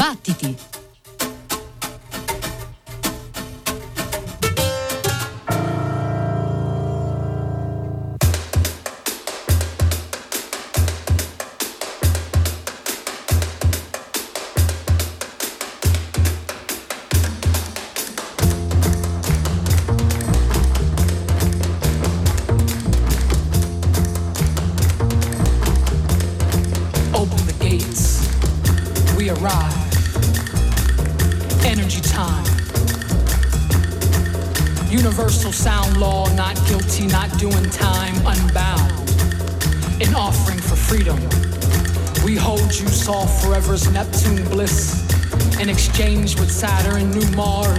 Battiti! E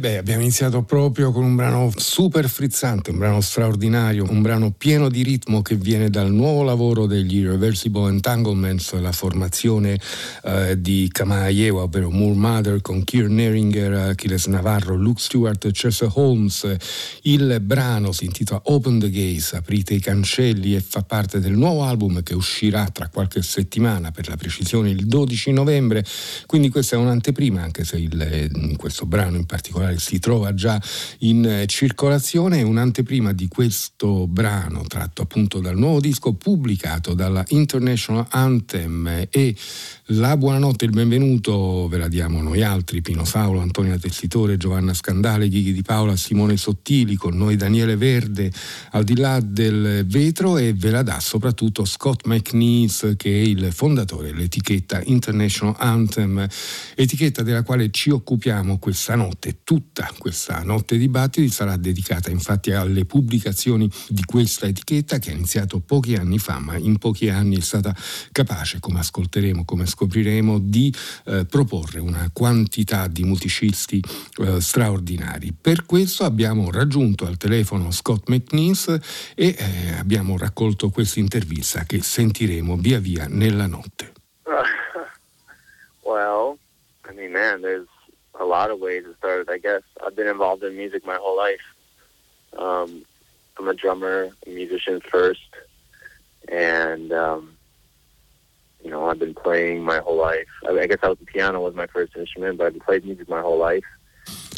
beh, abbiamo iniziato proprio con un brano super frizzante, un brano straordinario, un brano pieno di ritmo che viene dal nuovo lavoro degli Irreversible Entanglements, la formazione eh, di Kamayewa, ovvero Moore Mother con Keir Neringer, Achilles Navarro, Luke Stewart, Chester Holmes. Il brano si intitola Open the Gates, aprite i cancelli e fa parte del nuovo album che uscirà tra qualche settimana, per la precisione il 12 novembre. Quindi questa è un'anteprima, anche se il, questo brano in particolare si trova già in eh, circolazione, un'anteprima di questo brano tratto appunto dal nuovo disco pubblicato dalla International Anthem e la buonanotte e il benvenuto ve la diamo noi altri, Pino Saulo, Antonia Tessitore, Giovanna Scandale, Ghighi di Paola, Simone Sottili, con noi Daniele Verde al di là del vetro e ve la dà soprattutto Scott McNeese che è il fondatore dell'etichetta International Anthem, etichetta della quale ci occupiamo questa notte. Tutta questa notte di battiti sarà dedicata infatti alle pubblicazioni di questa etichetta che ha iniziato pochi anni fa, ma in pochi anni è stata capace, come ascolteremo, come scopriremo di eh, proporre una quantità di musicisti eh, straordinari. Per questo abbiamo raggiunto al telefono Scott McNeese e eh, abbiamo raccolto questa intervista che sentiremo via via nella notte. well, I mean, man, there's a lot of ways it started, I guess. I've been involved in music my whole life. Um, I'm a drummer, a musician first, and um, you know, I've been playing my whole life. I, I guess I was, the piano was my first instrument, but I've played music my whole life.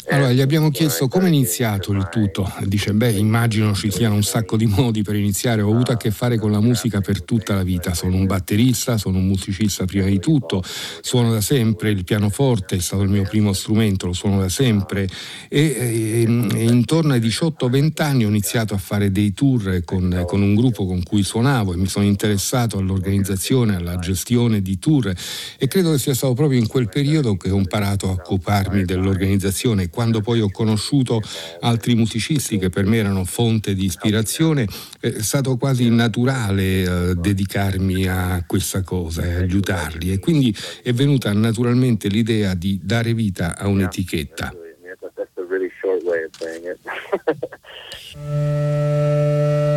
Allora gli abbiamo chiesto come è iniziato il tutto. Dice, beh, immagino ci siano un sacco di modi per iniziare. Ho avuto a che fare con la musica per tutta la vita. Sono un batterista, sono un musicista prima di tutto, suono da sempre il pianoforte, è stato il mio primo strumento, lo suono da sempre. E, e, e intorno ai 18-20 anni ho iniziato a fare dei tour con, con un gruppo con cui suonavo e mi sono interessato all'organizzazione, alla gestione di tour e credo che sia stato proprio in quel periodo che ho imparato a occuparmi dell'organizzazione quando poi ho conosciuto altri musicisti che per me erano fonte di ispirazione, è stato quasi naturale eh, dedicarmi a questa cosa e aiutarli e quindi è venuta naturalmente l'idea di dare vita a un'etichetta.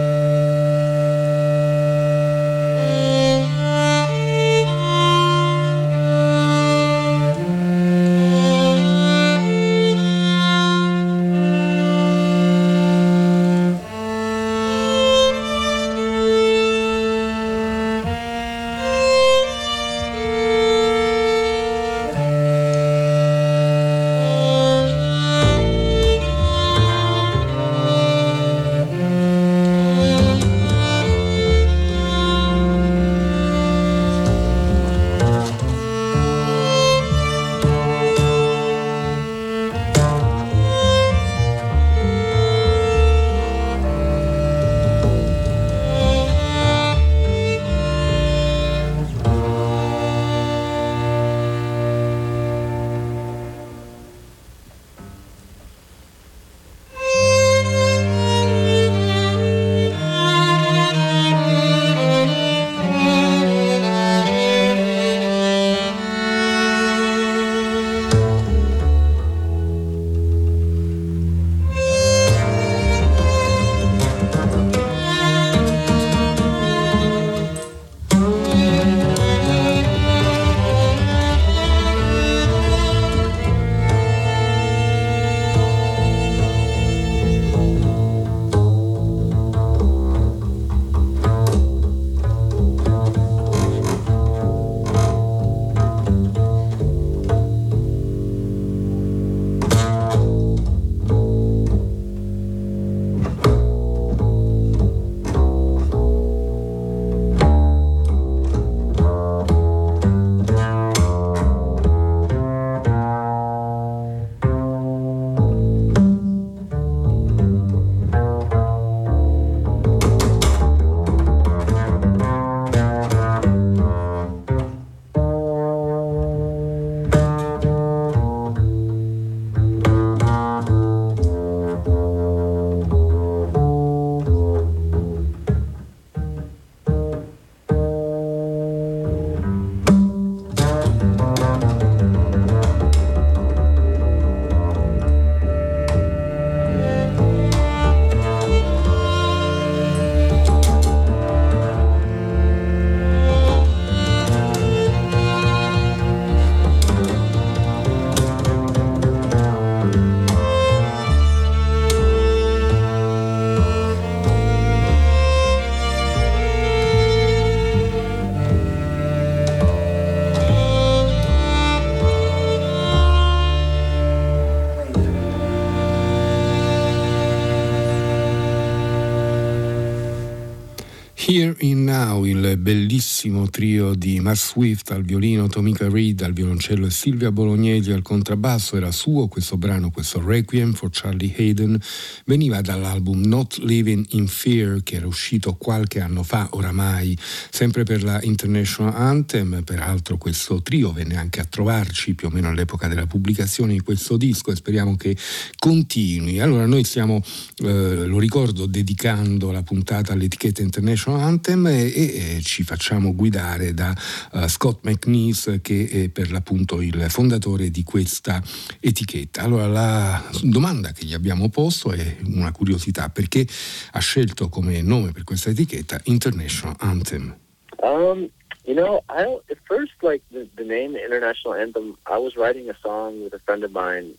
Here in Now, il bellissimo trio di Mark Swift al violino, Tomica Reed al violoncello e Silvia Bolognesi al contrabbasso, era suo questo brano, questo Requiem for Charlie Hayden, veniva dall'album Not Living in Fear che era uscito qualche anno fa oramai, sempre per la International Anthem, peraltro questo trio venne anche a trovarci più o meno all'epoca della pubblicazione di questo disco e speriamo che continui. Allora noi stiamo, eh, lo ricordo, dedicando la puntata all'etichetta International Anthem e, e ci facciamo guidare da uh, Scott McNeese che è per l'appunto il fondatore di questa etichetta. Allora la domanda che gli abbiamo posto è una curiosità, perché ha scelto come nome per questa etichetta International Anthem? Um, you know, I at first like the, the name International Anthem, I was writing a song with a friend of mine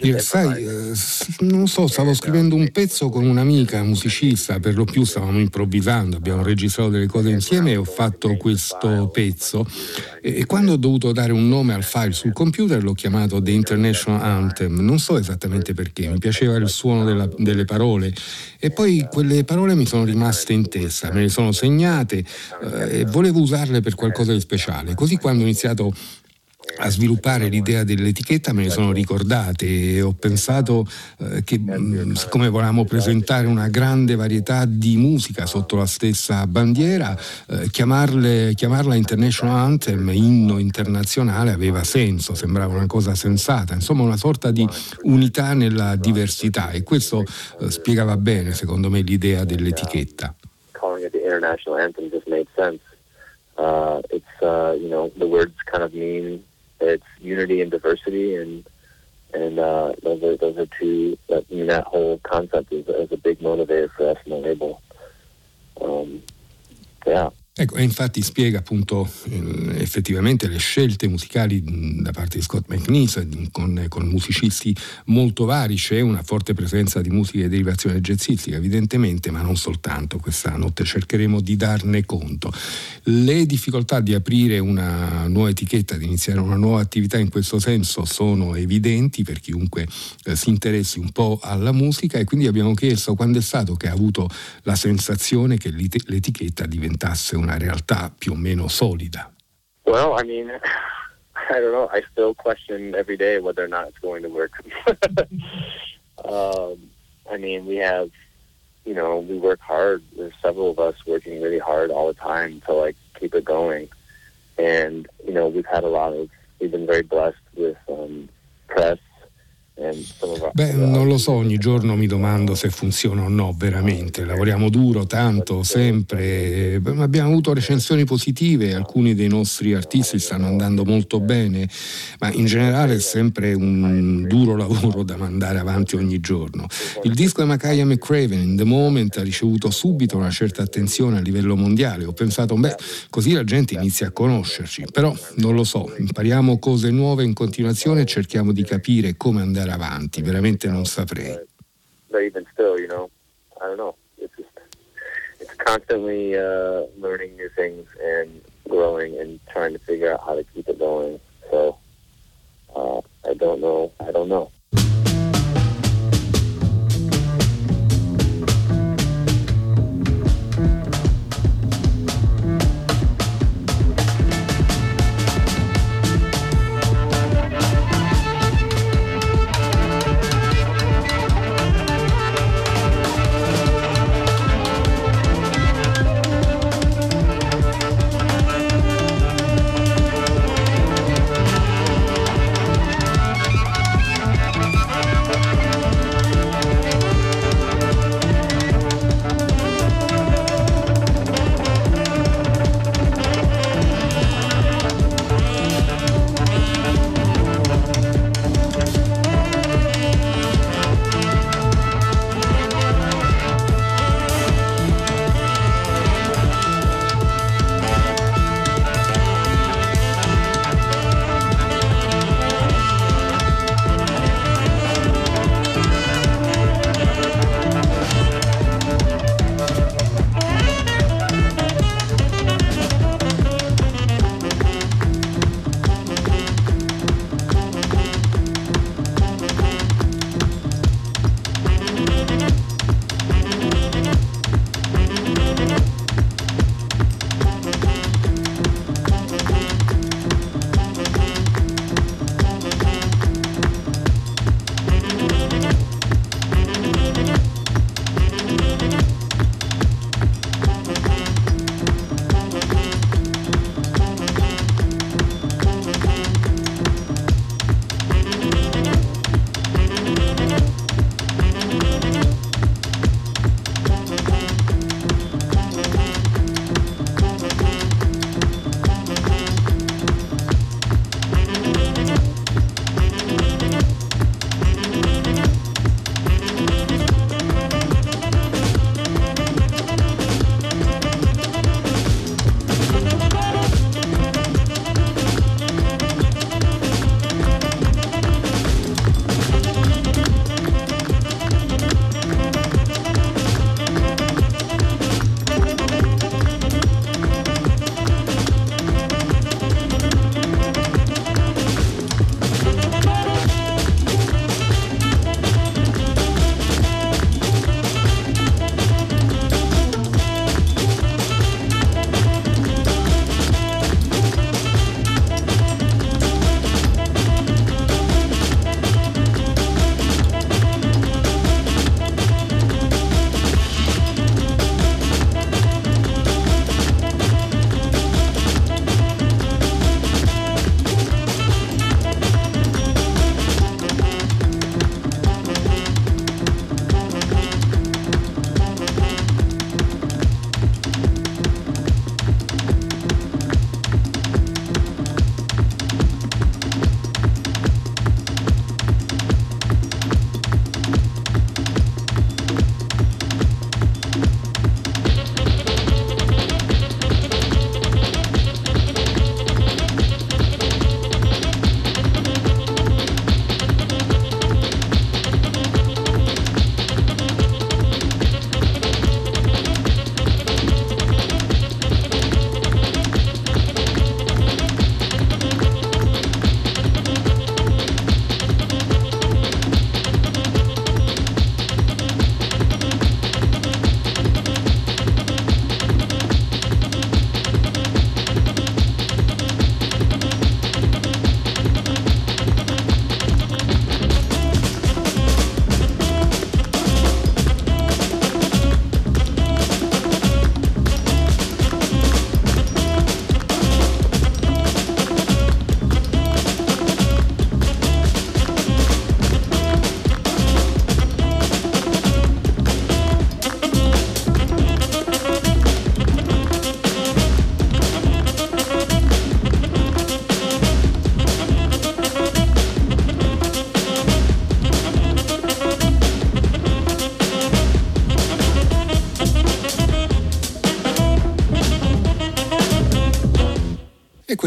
Io, sai, eh, non so, stavo scrivendo un pezzo con un'amica musicista, per lo più stavamo improvvisando, abbiamo registrato delle cose insieme e ho fatto questo pezzo. E, e quando ho dovuto dare un nome al file sul computer l'ho chiamato The International Anthem, non so esattamente perché, mi piaceva il suono della, delle parole. E poi quelle parole mi sono rimaste in testa, me le sono segnate eh, e volevo usarle per qualcosa di speciale, così quando ho iniziato a sviluppare l'idea dell'etichetta me ne sono ricordate e ho pensato eh, che mm, siccome volevamo presentare una grande varietà di musica sotto la stessa bandiera, eh, chiamarle, chiamarla International Anthem, inno internazionale, aveva senso, sembrava una cosa sensata, insomma una sorta di unità nella diversità e questo eh, spiegava bene secondo me l'idea dell'etichetta. Calling International Anthem just made sense. Uh, it's, uh, you know, the words kind of mean it's unity and diversity, and and uh, those are those are two. That, that whole concept is, is a big motivator for us in the label. Um, yeah. Ecco, e infatti spiega appunto eh, effettivamente le scelte musicali da parte di Scott McNeese con, con, musicisti molto vari, c'è una forte presenza di musica e derivazione jazzistica evidentemente, ma non soltanto, questa notte cercheremo di darne conto. Le difficoltà di aprire una nuova etichetta, di iniziare una nuova attività in questo senso sono evidenti per chiunque eh, si interessi un po' alla musica. E quindi abbiamo chiesto quando è stato che ha avuto la sensazione che l'etichetta diventasse una una realtà più o meno solida. Well, I mean, I don't know. I still question every day whether or not it's going to work. um, I mean, we have, you know, we work hard. There's several of us working really hard all the time to like keep it going. And, you know, we've had a lot of, we've been very blessed with um, press Beh, non lo so, ogni giorno mi domando se funziona o no veramente. Lavoriamo duro, tanto, sempre. Abbiamo avuto recensioni positive, alcuni dei nostri artisti stanno andando molto bene, ma in generale è sempre un duro lavoro da mandare avanti ogni giorno. Il disco di Makaya McCraven, In The Moment, ha ricevuto subito una certa attenzione a livello mondiale. Ho pensato, beh, così la gente inizia a conoscerci. Però non lo so, impariamo cose nuove in continuazione e cerchiamo di capire come andare andare avanti, veramente non saprei. But even still, you know, I don't know. It's just it's constantly uh, learning new things and growing and trying to figure out how to keep it going. So uh, I don't know. I don't know.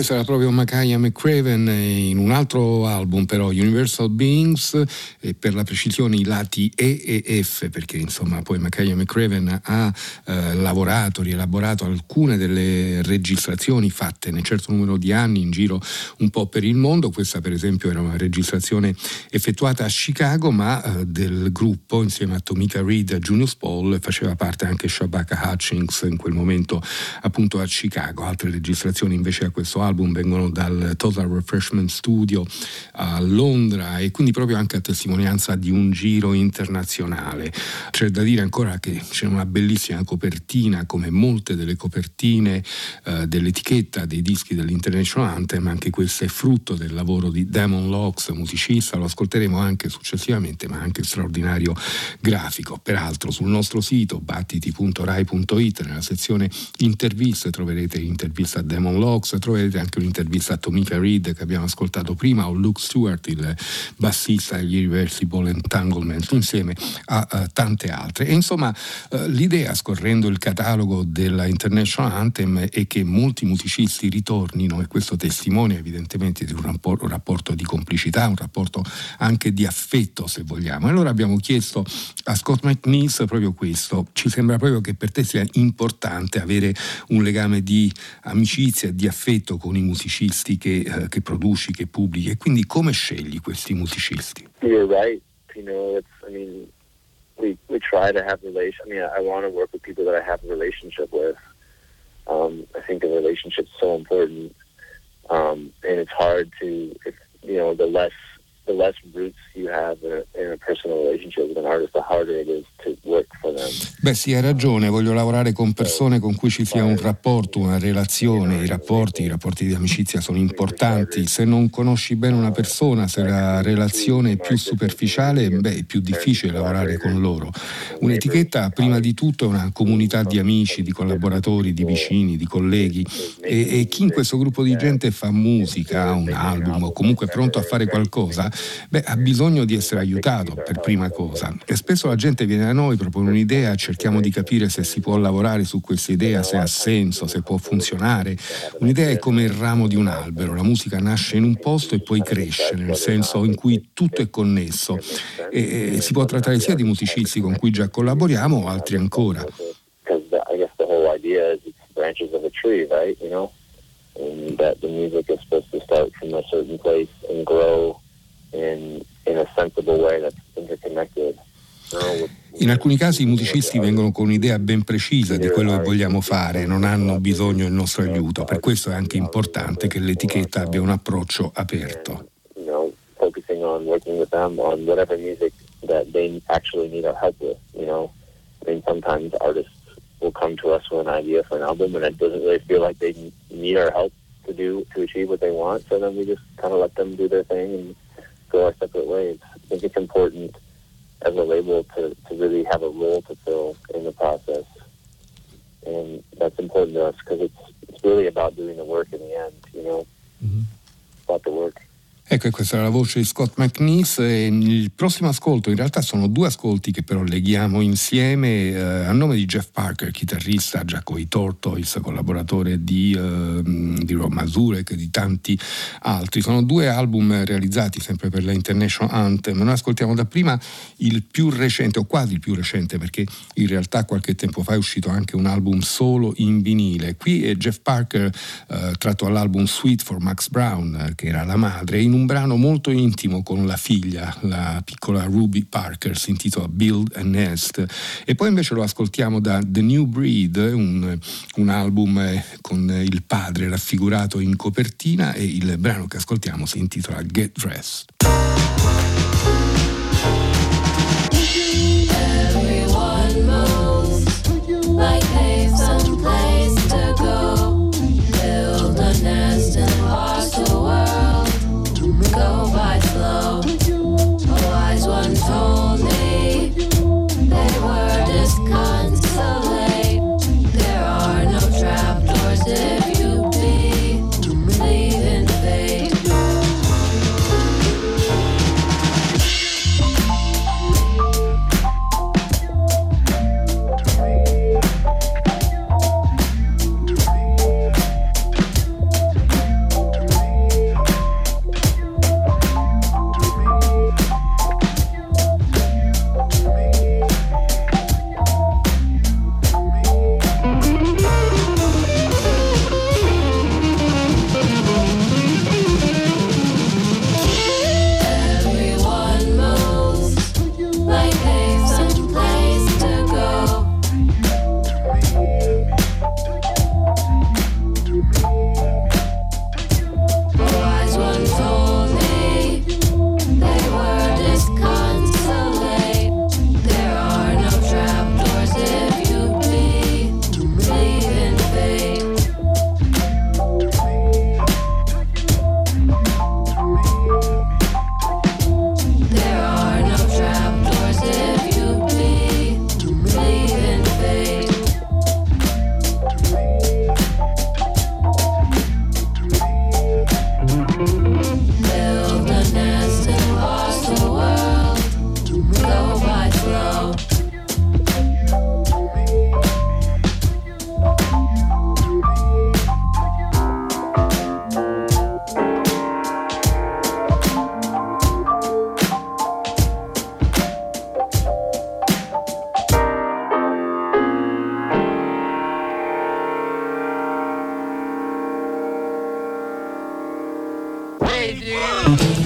Questo era proprio Makaya McCraven in un altro album però, Universal Beings, e per la precisione i lati E e F, perché insomma poi Makaya McCraven ha eh, lavorato, rielaborato alcune delle registrazioni fatte nel certo numero di anni in giro un po' per il mondo. Questa per esempio era una registrazione effettuata a Chicago, ma eh, del gruppo insieme a Tomika Reed e Junius Paul faceva parte anche Shabaka Hutchings in quel momento appunto a Chicago. Altre registrazioni invece a questo questo album vengono dal Total Refreshment Studio a Londra e quindi proprio anche a testimonianza di un giro internazionale. C'è da dire ancora che c'è una bellissima copertina, come molte delle copertine eh, dell'etichetta dei dischi dell'International Anthem, anche questa è frutto del lavoro di Damon Locks, musicista, lo ascolteremo anche successivamente, ma anche straordinario grafico. Peraltro sul nostro sito battiti.rai.it nella sezione interviste troverete l'intervista a Damon Locks, troverete vedete anche un'intervista a Tomika Reed che abbiamo ascoltato prima o Luke Stewart, il bassista degli Irreversible Entanglement, insieme a, a tante altre. E insomma uh, l'idea, scorrendo il catalogo della International Anthem, è che molti musicisti ritornino e questo testimonia evidentemente di un rapporto, un rapporto di complicità, un rapporto anche di affetto se vogliamo. E allora abbiamo chiesto a Scott McNeese proprio questo. Ci sembra proprio che per te sia importante avere un legame di amicizia, di affetto con i musicisti che, uh, che produci, che pubblichi e quindi come scegli questi musicisti? You're right, you know, it's, I mean, we, we try to have relations, I mean, I want to work with people that I have a relationship with. Um, I think the relationship's so important, um, and it's hard to, if, you know, the less the less roots you have in a, personal relationship with an artist, the harder it is to work for them. Beh, sì, hai ragione, voglio lavorare con persone con cui ci sia un rapporto, una relazione, i rapporti, i rapporti di amicizia sono importanti. Se non conosci bene una persona, se la relazione è più superficiale, beh, è più difficile lavorare con loro. Un'etichetta prima di tutto è una comunità di amici, di collaboratori, di vicini, di colleghi e, e chi in questo gruppo di gente fa musica, un album o comunque è pronto a fare qualcosa, beh, ha bisogno di essere aiutato per prima cosa. E spesso la gente viene da noi, propone un'idea, cerchiamo di capire se si può lavorare su questa idea, se ha senso, se può funzionare. Un'idea è come il ramo di un albero, la musica nasce in un posto e poi cresce, nel senso in cui tutto è connesso. E, si può trattare sia di musicisti con cui già collaboriamo o altri ancora. branches of a tree, right? You know, and that the music is supposed to start from a certain place and grow in, in a sensible way that's interconnected. In alcuni casi i musicisti vengono con un'idea ben precisa di quello che vogliamo fare, non hanno bisogno del nostro aiuto, per questo è anche importante che l'etichetta abbia un approccio aperto. focusing on working with them on whatever music that they actually need our help with, you know. I mean, sometimes artists will come to us with an idea for an album and it doesn't really feel like they need our help to do, to achieve what they want, so then we just kind of let them do their thing and go our separate ways. I think it's important as a label to, to really have a role to fill in the process. And that's important to us because it's, it's really about doing the work in the end, you know, mm-hmm. about the work. Ecco, questa era la voce di Scott McNeese. il prossimo ascolto, in realtà sono due ascolti che però leghiamo insieme eh, a nome di Jeff Parker, chitarrista già con i Tortoise, collaboratore di, eh, di Rob Mazurek e di tanti altri. Sono due album realizzati sempre per la International Anthem. Noi ascoltiamo da prima il più recente, o quasi il più recente, perché in realtà qualche tempo fa è uscito anche un album solo in vinile. Qui è Jeff Parker eh, tratto all'album Sweet for Max Brown, eh, che era la madre, in un un brano molto intimo con la figlia, la piccola Ruby Parker, si intitola Build a Nest. E poi invece lo ascoltiamo da The New Breed, un, un album eh, con il padre raffigurato in copertina e il brano che ascoltiamo si intitola Get Dressed. like Ed ecco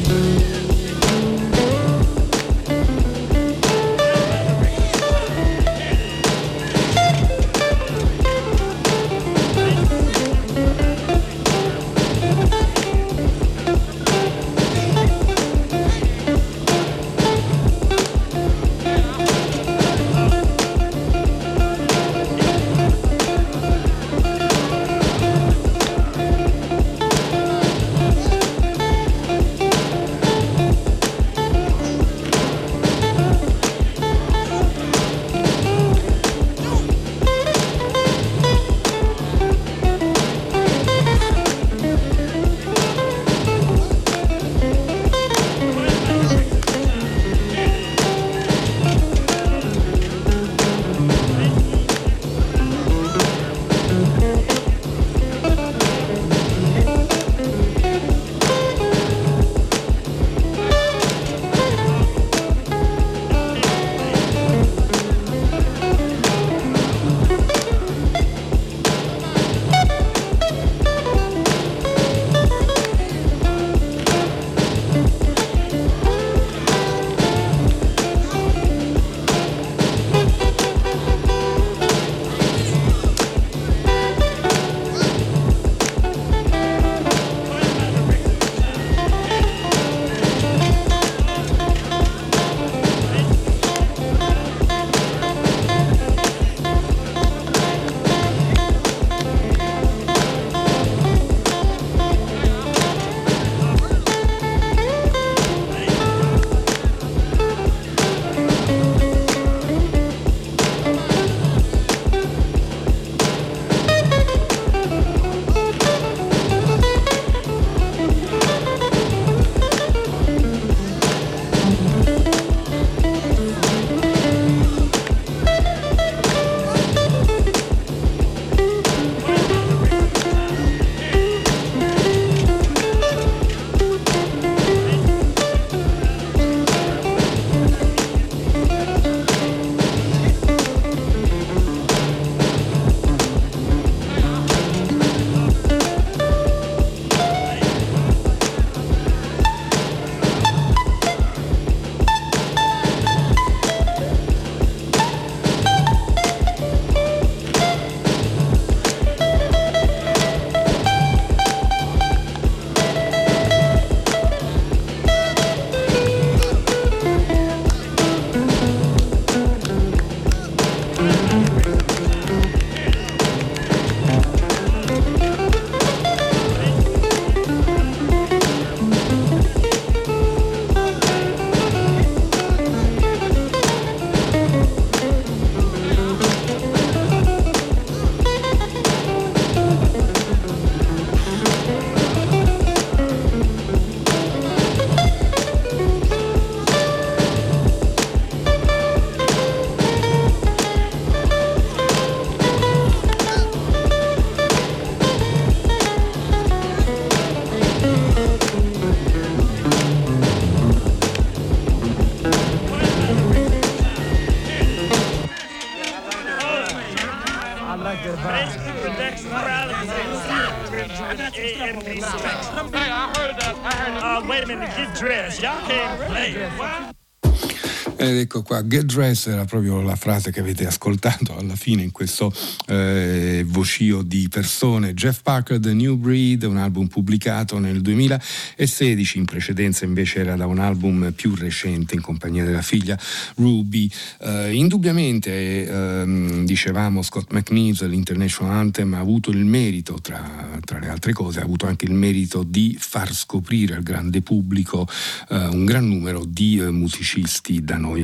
qua, get dressed era proprio la frase che avete ascoltato alla fine in questo eh, vocio di persone. Jeff Parker, The New Breed, un album pubblicato nel 2016, in precedenza invece era da un album più recente in compagnia della figlia Ruby. Eh, indubbiamente, eh, dicevamo, Scott McNeese, l'International Anthem, ha avuto il merito, tra, tra, le altre cose, ha avuto anche il merito di far scoprire al grande pubblico eh, un gran numero di eh, musicisti da noi noi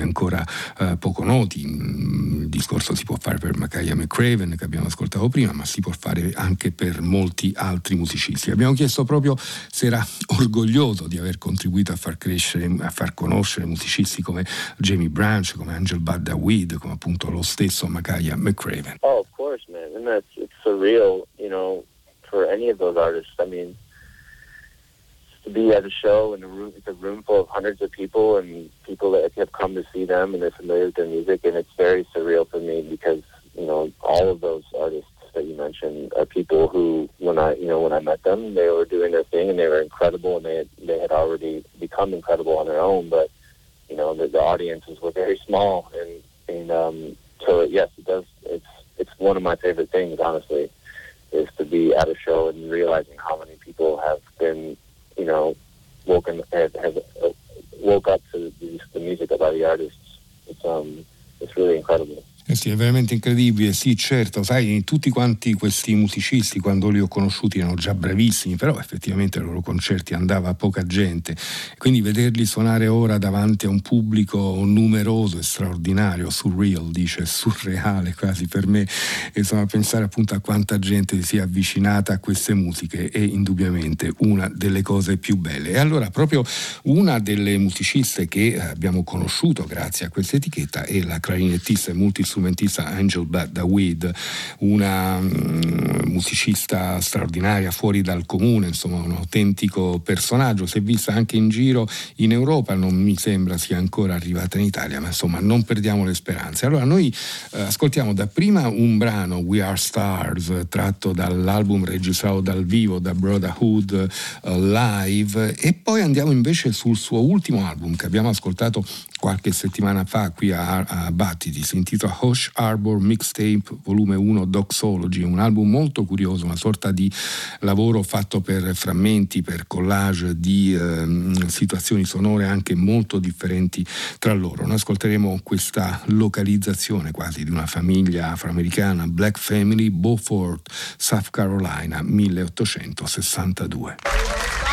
eh, poco noti. Il discorso si può fare per Makaya McCraven che abbiamo ascoltato prima, ma si può fare anche per molti altri musicisti. Abbiamo chiesto proprio se era orgoglioso di aver contribuito a far crescere, a far conoscere musicisti come Jamie Branch, come Angel Bad Weed, come appunto lo stesso Makaya McCraven. Oh, of course, man. And that's it's surreal, you know, for any of those artists. I mean, be at a show in a room, it's a room full of hundreds of people and people that have come to see them and they're familiar with their music, and it's very surreal for me because you know all of those artists that you mentioned are people who, when I, you know, when I met them, they were doing their thing and they were incredible and they had, they had already become incredible on their own. But you know, the, the audiences were very small, and and um, so yes, it does. It's it's one of my favorite things, honestly, is to be at a show and realizing how many people have been, you know, woken uh, woke up to the, the music by the artists. It's um, it's really incredible. Eh sì, è veramente incredibile, sì certo, sai, tutti quanti questi musicisti quando li ho conosciuti erano già bravissimi, però effettivamente ai loro concerti andava poca gente, quindi vederli suonare ora davanti a un pubblico numeroso e straordinario, surreal, dice, surreale quasi per me, insomma pensare appunto a quanta gente si è avvicinata a queste musiche è indubbiamente una delle cose più belle. E allora proprio una delle musiciste che abbiamo conosciuto grazie a questa etichetta è la clarinettista e multistrumentista strumentista Angel Dawid, una um, musicista straordinaria fuori dal comune, insomma un autentico personaggio, si è vista anche in giro in Europa, non mi sembra sia ancora arrivata in Italia, ma insomma non perdiamo le speranze. Allora noi eh, ascoltiamo dapprima un brano, We Are Stars, tratto dall'album registrato dal vivo da Brotherhood uh, Live e poi andiamo invece sul suo ultimo album che abbiamo ascoltato qualche settimana fa qui a, a Battiti, si intitola Hosh Arbor Mixtape volume 1 Doxology, un album molto curioso, una sorta di lavoro fatto per frammenti, per collage di eh, situazioni sonore anche molto differenti tra loro. Noi ascolteremo questa localizzazione quasi di una famiglia afroamericana, Black Family, Beaufort, South Carolina, 1862.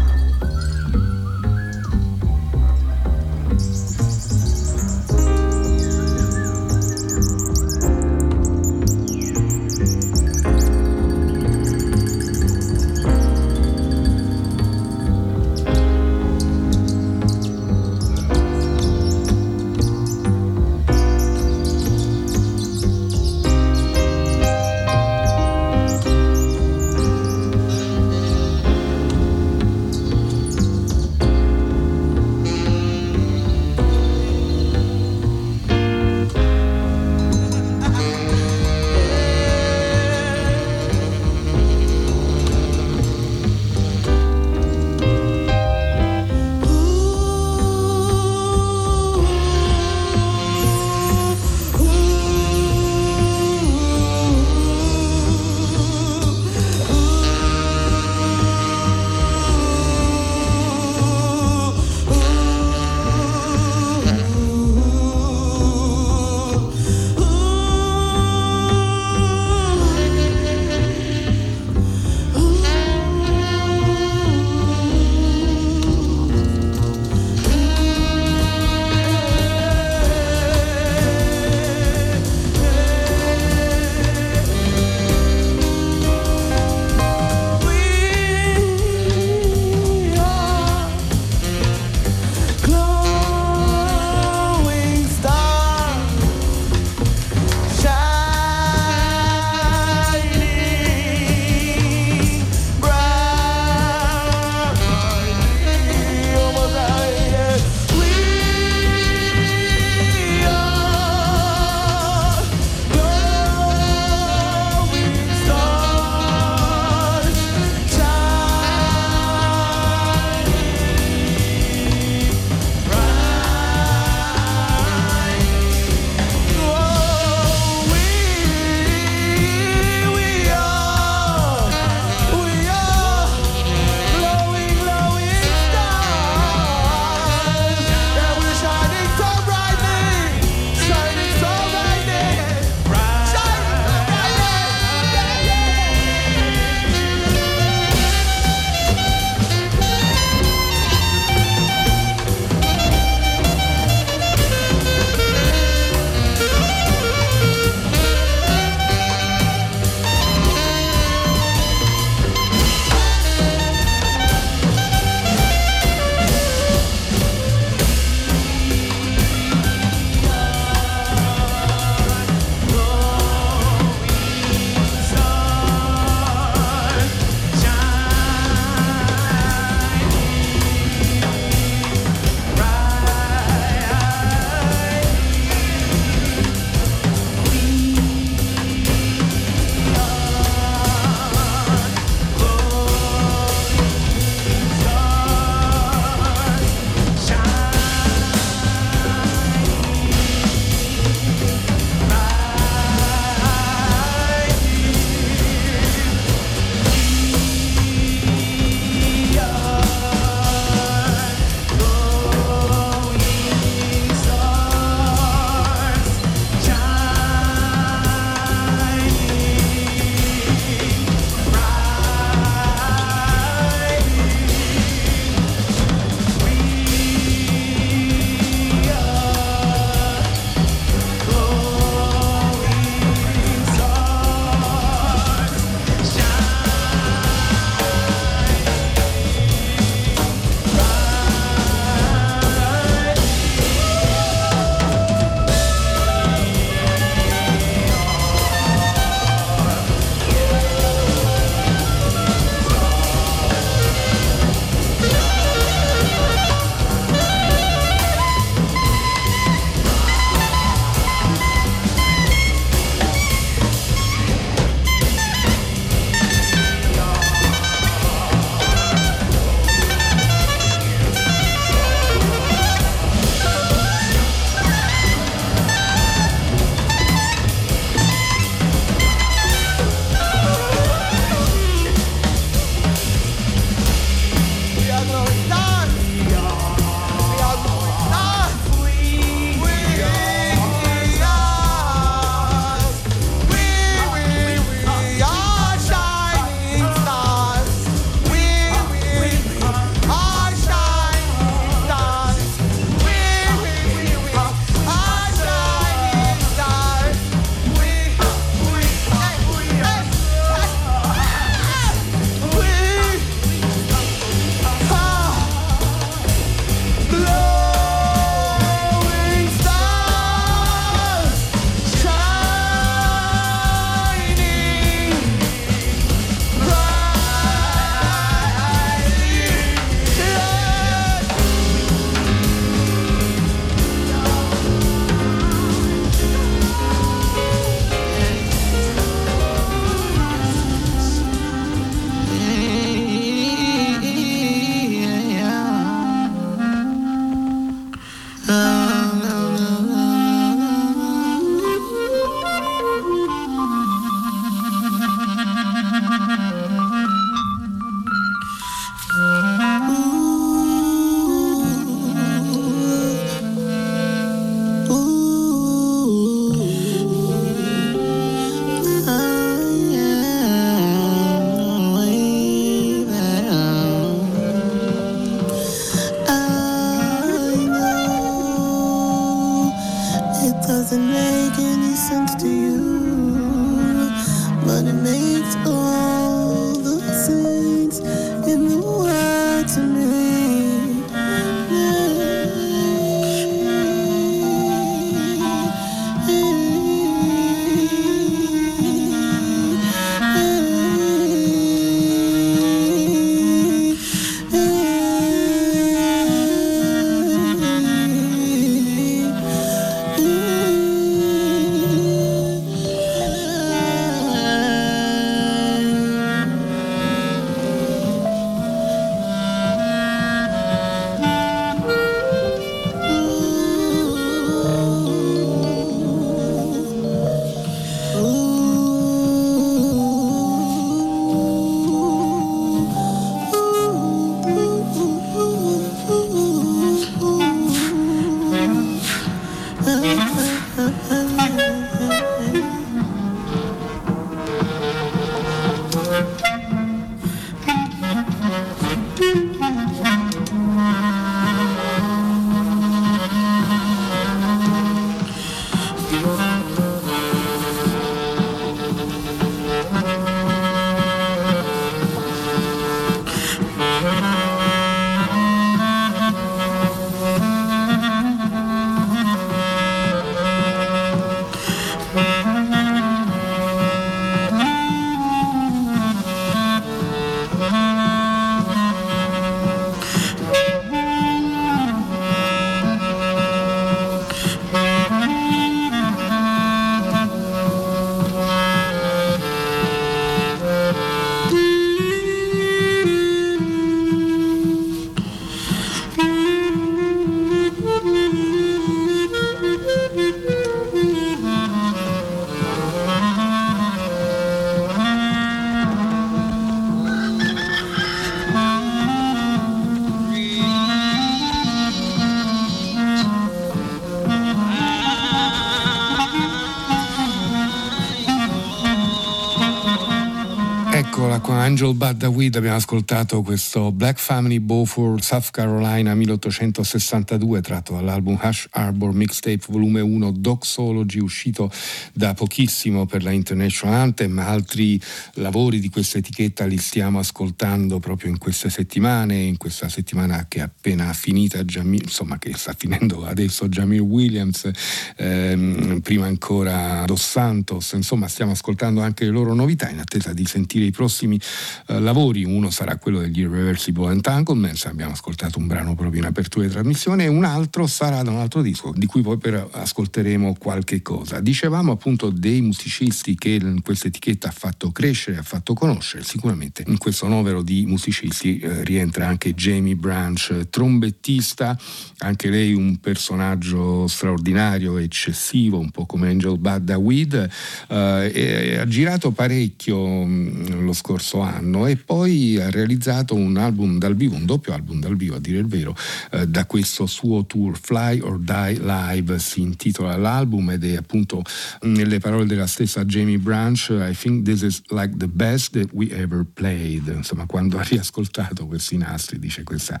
Bad Weed, abbiamo ascoltato questo Black Family Beaufort, South Carolina 1862, tratto dall'album Hush Arbor Mixtape Volume 1 Doxology, uscito da pochissimo per la International Anthem. Altri lavori di questa etichetta li stiamo ascoltando proprio in queste settimane, in questa settimana che è appena finita, Jamil, insomma che sta finendo adesso Jamil Williams, ehm, prima ancora Dos Santos, insomma stiamo ascoltando anche le loro novità in attesa di sentire i prossimi eh, lavori, uno sarà quello degli Irreversible Entanglements, abbiamo ascoltato un brano proprio in apertura di trasmissione, e un altro sarà da un altro disco, di cui poi ascolteremo qualche cosa. Dicevamo appunto dei musicisti che questa etichetta ha fatto crescere, ha fatto conoscere, sicuramente in questo novero di musicisti eh, rientra anche Jamie Branch, trombettista, anche lei un personaggio straordinario, eccessivo, un po' come Angel Bad Weed, eh, ha girato parecchio mh, lo scorso anno e poi ha realizzato un album dal vivo, un doppio album dal vivo a dire il vero, eh, da questo suo tour Fly or Die Live si intitola l'album ed è appunto nelle parole della stessa Jamie Branch I think this is like the best that we ever played insomma quando ha riascoltato questi nastri dice questa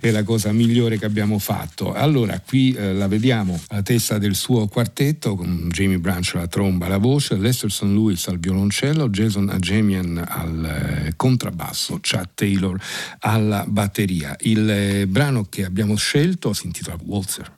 è la cosa migliore che abbiamo fatto allora qui eh, la vediamo a testa del suo quartetto con Jamie Branch alla tromba alla voce Lester St. Louis al violoncello Jason Ajemian al eh, contrabbasso, Chad Taylor alla batteria. Il eh, brano che abbiamo scelto si intitola Walzer.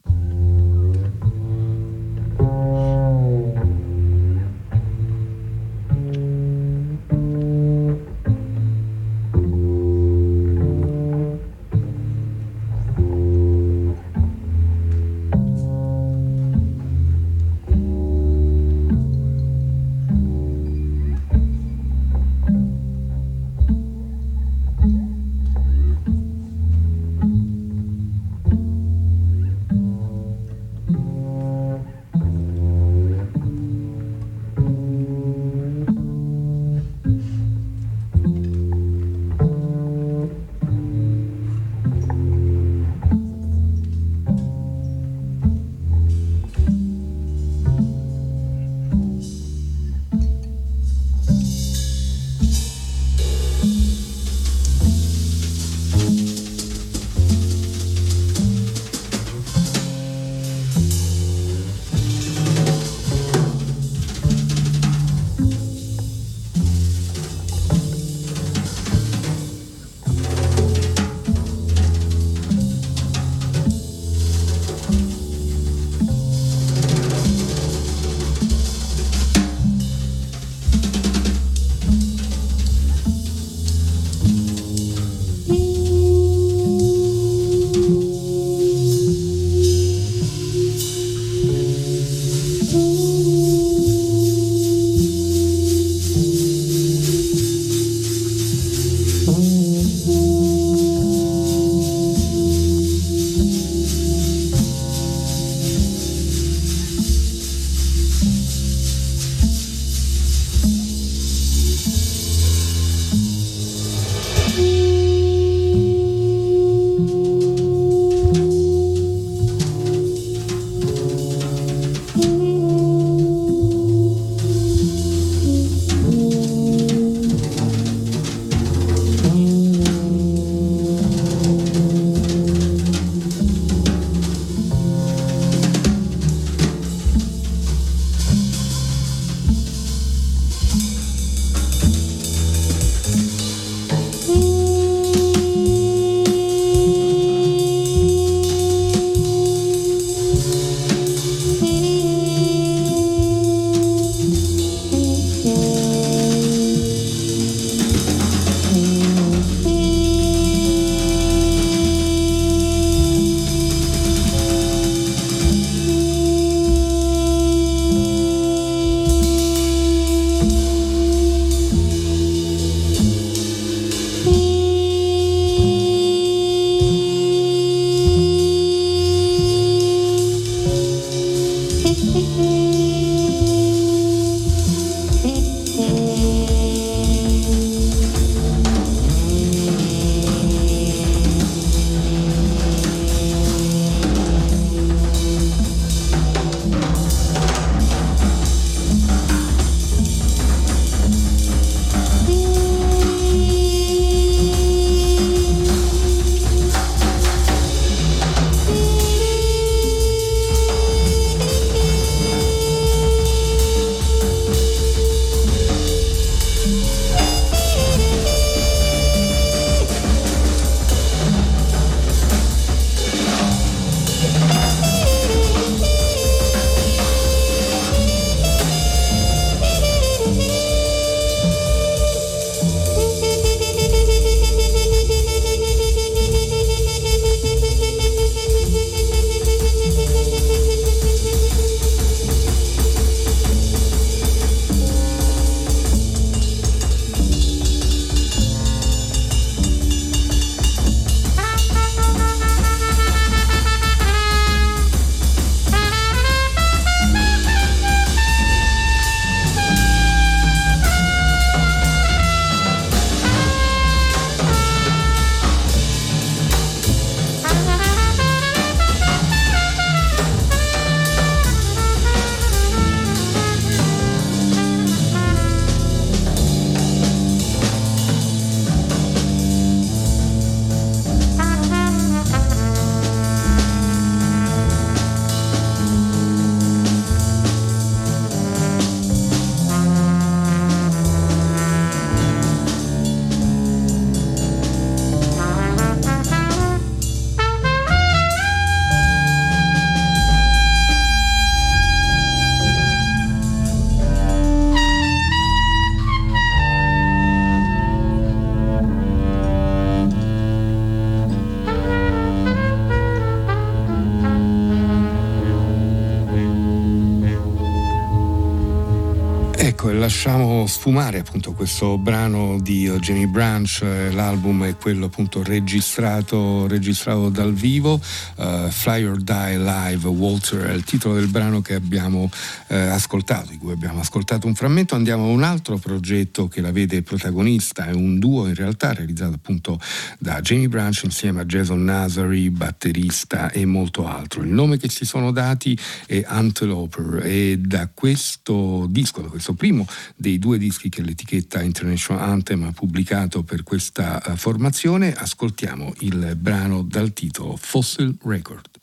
Sfumare appunto questo brano di Jamie Branch, eh, l'album è quello appunto registrato, registrato dal vivo, uh, Fly or Die Live Walter è il titolo del brano che abbiamo eh, ascoltato, cui abbiamo ascoltato un frammento, andiamo a un altro progetto che la vede protagonista, è un duo in realtà realizzato appunto da Jamie Branch insieme a Jason Nazari, batterista e molto altro. Il nome che si sono dati è Anteloper e da questo disco, da questo primo dei due dischi che l'etichetta International Anthem ha pubblicato per questa uh, formazione, ascoltiamo il brano dal titolo Fossil Record.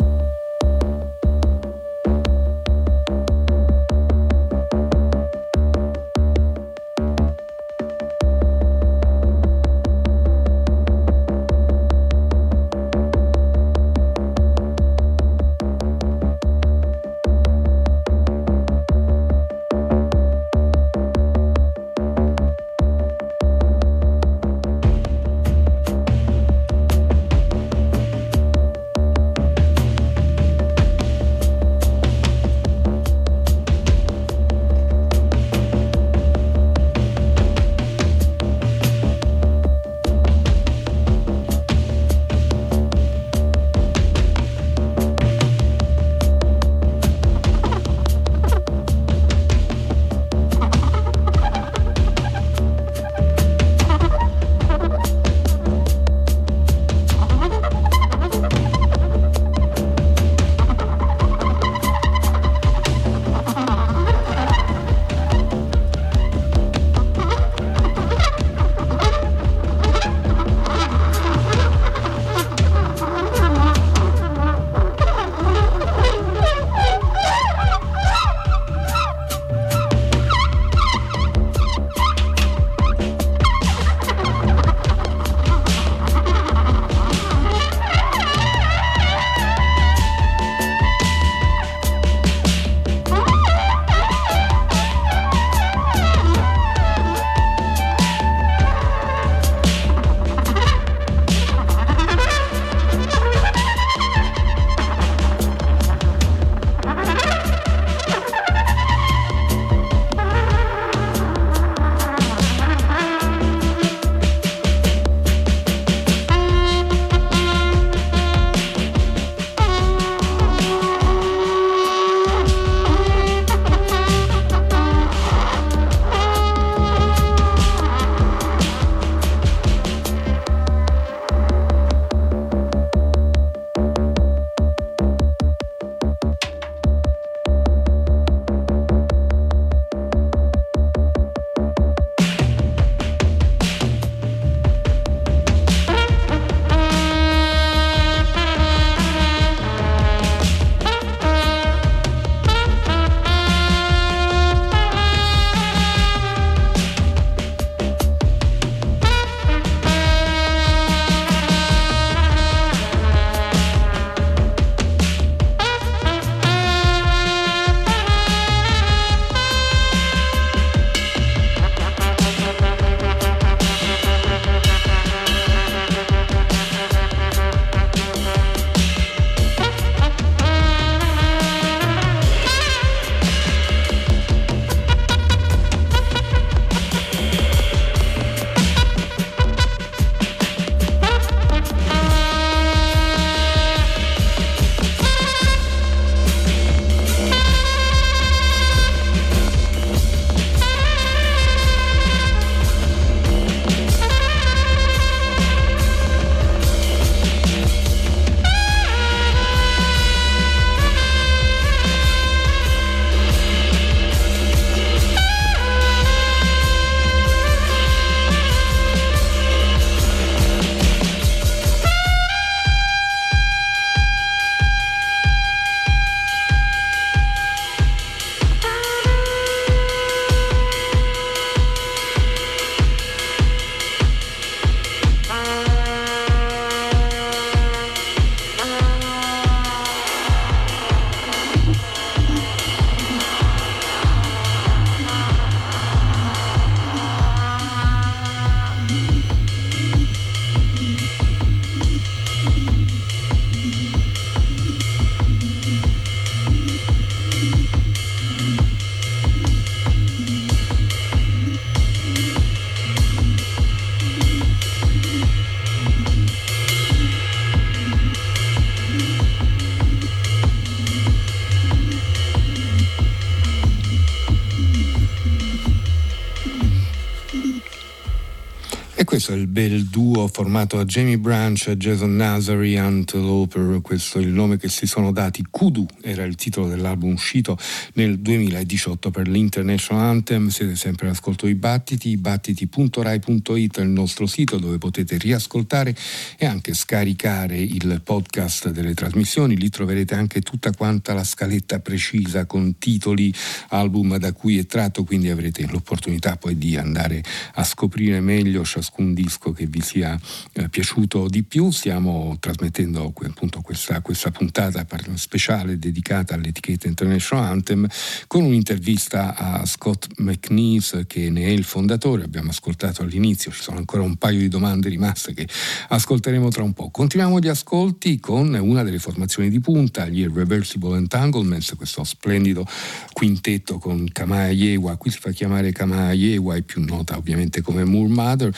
È il bel duo formato da Jamie Branch e Jason Nazary Antelope, questo è il nome che si sono dati. Kudu era il titolo dell'album uscito nel 2018 per l'International Anthem. Siete sempre all'ascolto di Battiti, battiti.rai.it è il nostro sito dove potete riascoltare e anche scaricare il podcast delle trasmissioni. Lì troverete anche tutta quanta la scaletta precisa con titoli, album da cui è tratto, quindi avrete l'opportunità poi di andare a scoprire meglio ciascun disco che vi sia eh, piaciuto di più. Stiamo trasmettendo appunto questa, questa puntata speciale dedicata all'etichetta International Anthem con un'intervista a Scott McNeese che ne è il fondatore. Abbiamo ascoltato all'inizio, ci sono ancora un paio di domande rimaste che ascolteremo tra un po'. Continuiamo gli ascolti con una delle formazioni di punta, gli Irreversible Entanglements, questo splendido quintetto con Kamaya Yewa, qui si fa chiamare Kamaya Yewa, è più nota ovviamente come Moore Mother,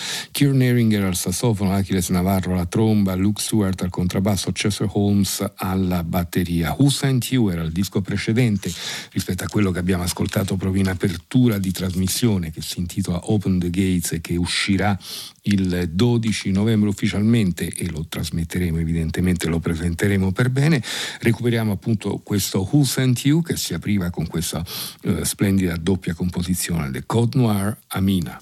Kieran Ehringer al sassofono, Achilles Navarro alla tromba, Luke Stewart al contrabbasso, Chester Holmes alla batteria. Who Sent You era il disco precedente rispetto a quello che abbiamo ascoltato proprio in apertura di trasmissione che si intitola Open the Gates e che uscirà il 12 novembre ufficialmente e lo trasmetteremo evidentemente, lo presenteremo per bene. Recuperiamo appunto questo Who Sent You che si apriva con questa eh, splendida doppia composizione, The Code Noir Amina.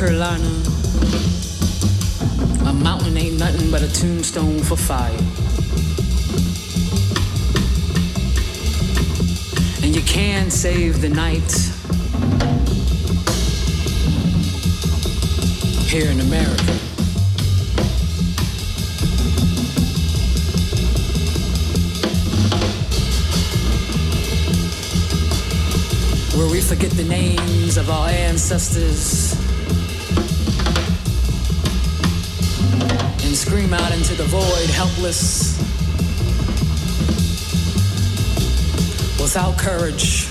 South Carolina. Without courage.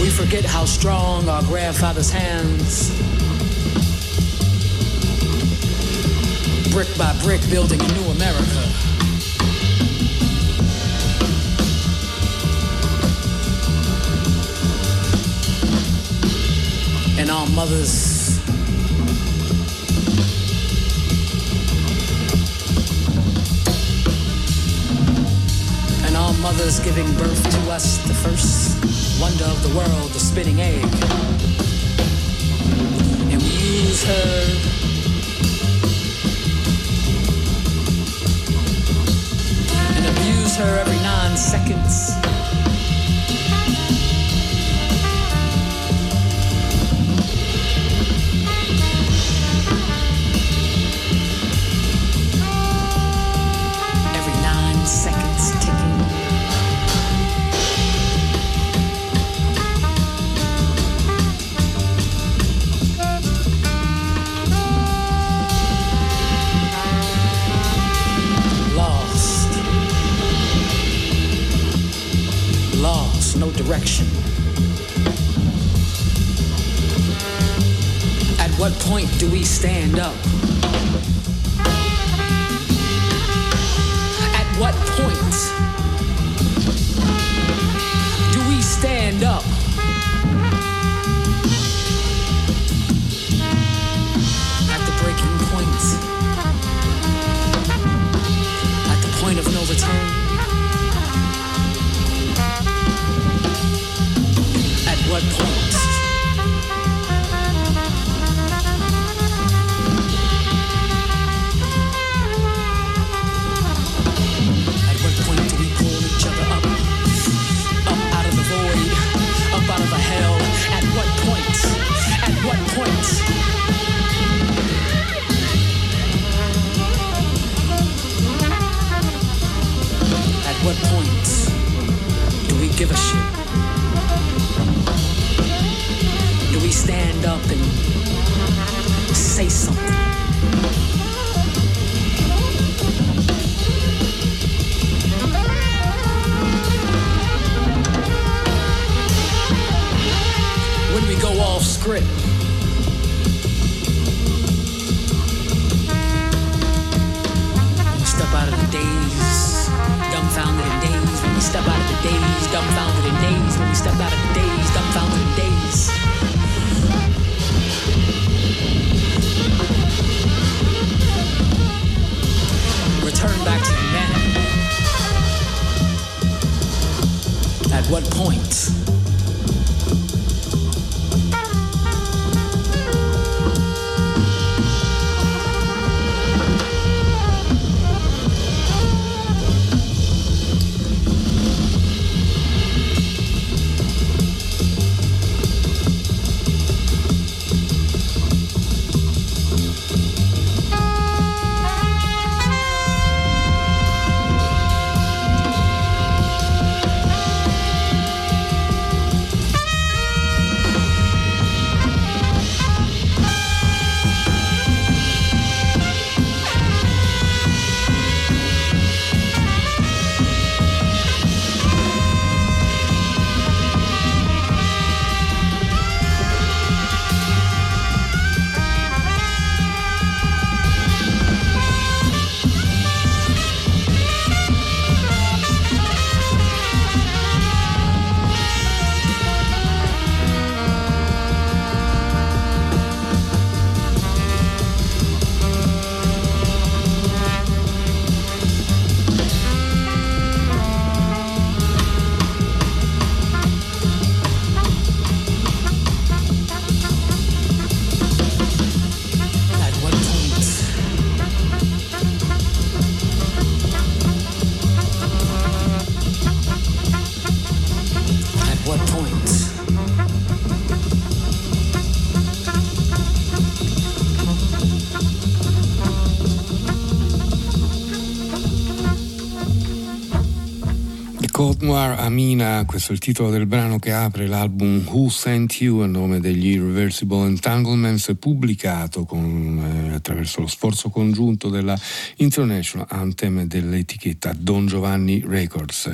We forget how strong our grandfather's hands, brick by brick, building a new America. and our mothers. Mothers giving birth to us, the first wonder of the world, the spinning egg. And we use her and abuse her every nine seconds. Direction. At what point do we stand up? Noir Amina, questo è il titolo del brano che apre l'album Who Sent You a nome degli Irreversible Entanglements, pubblicato con, eh, attraverso lo sforzo congiunto della International Anthem dell'etichetta Don Giovanni Records.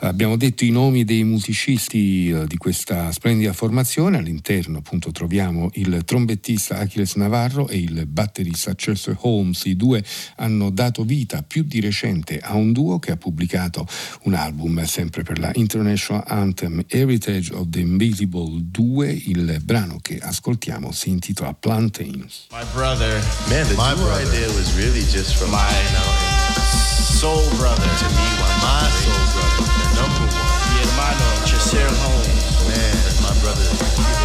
Abbiamo detto i nomi dei musicisti eh, di questa splendida formazione, all'interno appunto troviamo il trombettista Achilles Navarro e il batterista Chester Holmes. I due hanno dato vita più di recente a un duo che ha pubblicato un album sempre per la International Anthem Heritage of the Invisible 2. Il brano che ascoltiamo si intitola Plantains. My brother, Man, the my brother, idea was really just from my you know, soul brother to me, one my soul brother, the number one. Mi hermano Chester Holmes. Man, my brother.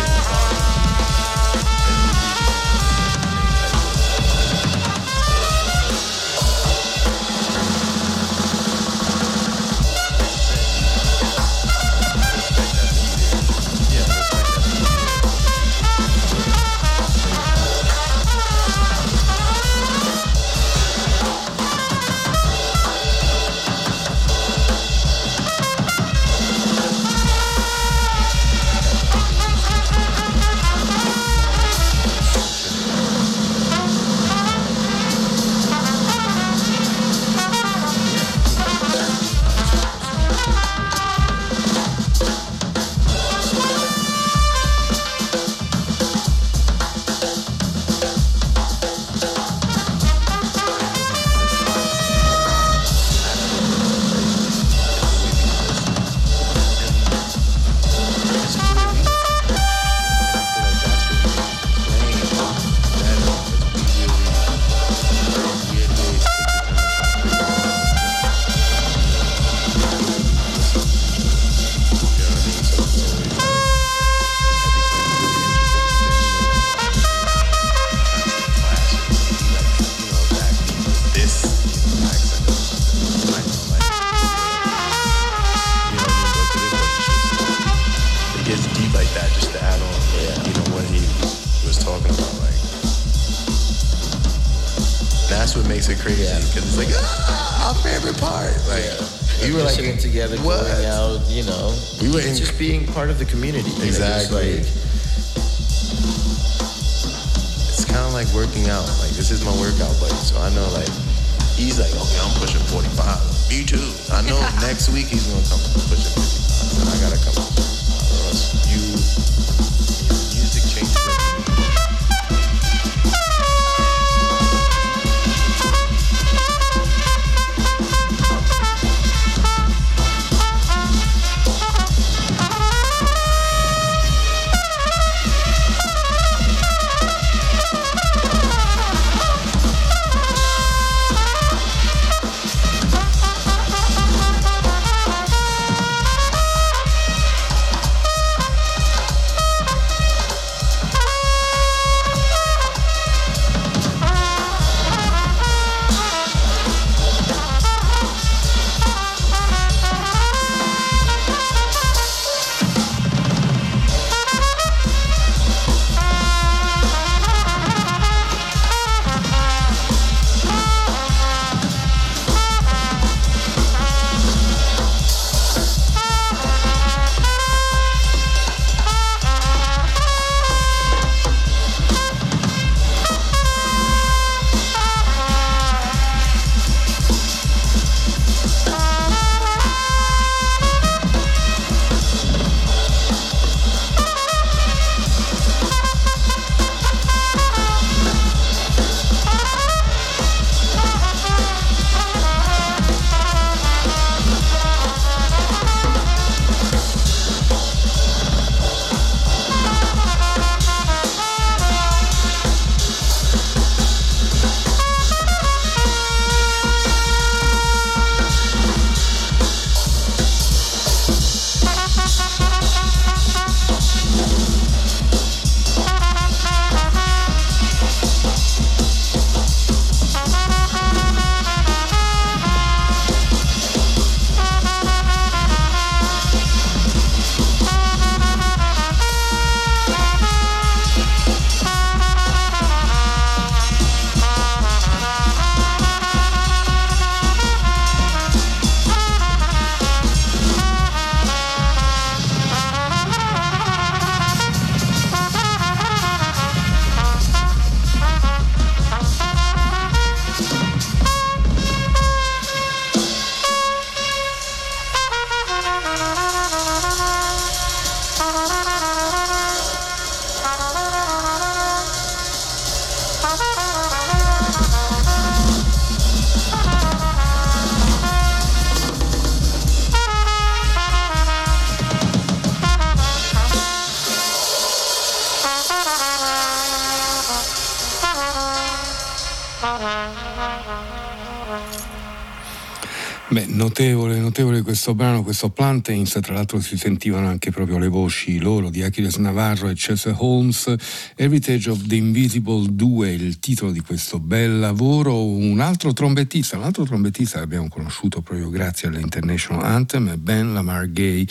The community. you know, just Exactly. Questo brano, questo Plantains, tra l'altro si sentivano anche proprio le voci loro di Achilles Navarro e Chester Holmes, Heritage of the Invisible 2, il titolo di questo bel lavoro, un altro trombettista, un altro trombettista che abbiamo conosciuto proprio grazie all'International Anthem, Ben Lamar Gay,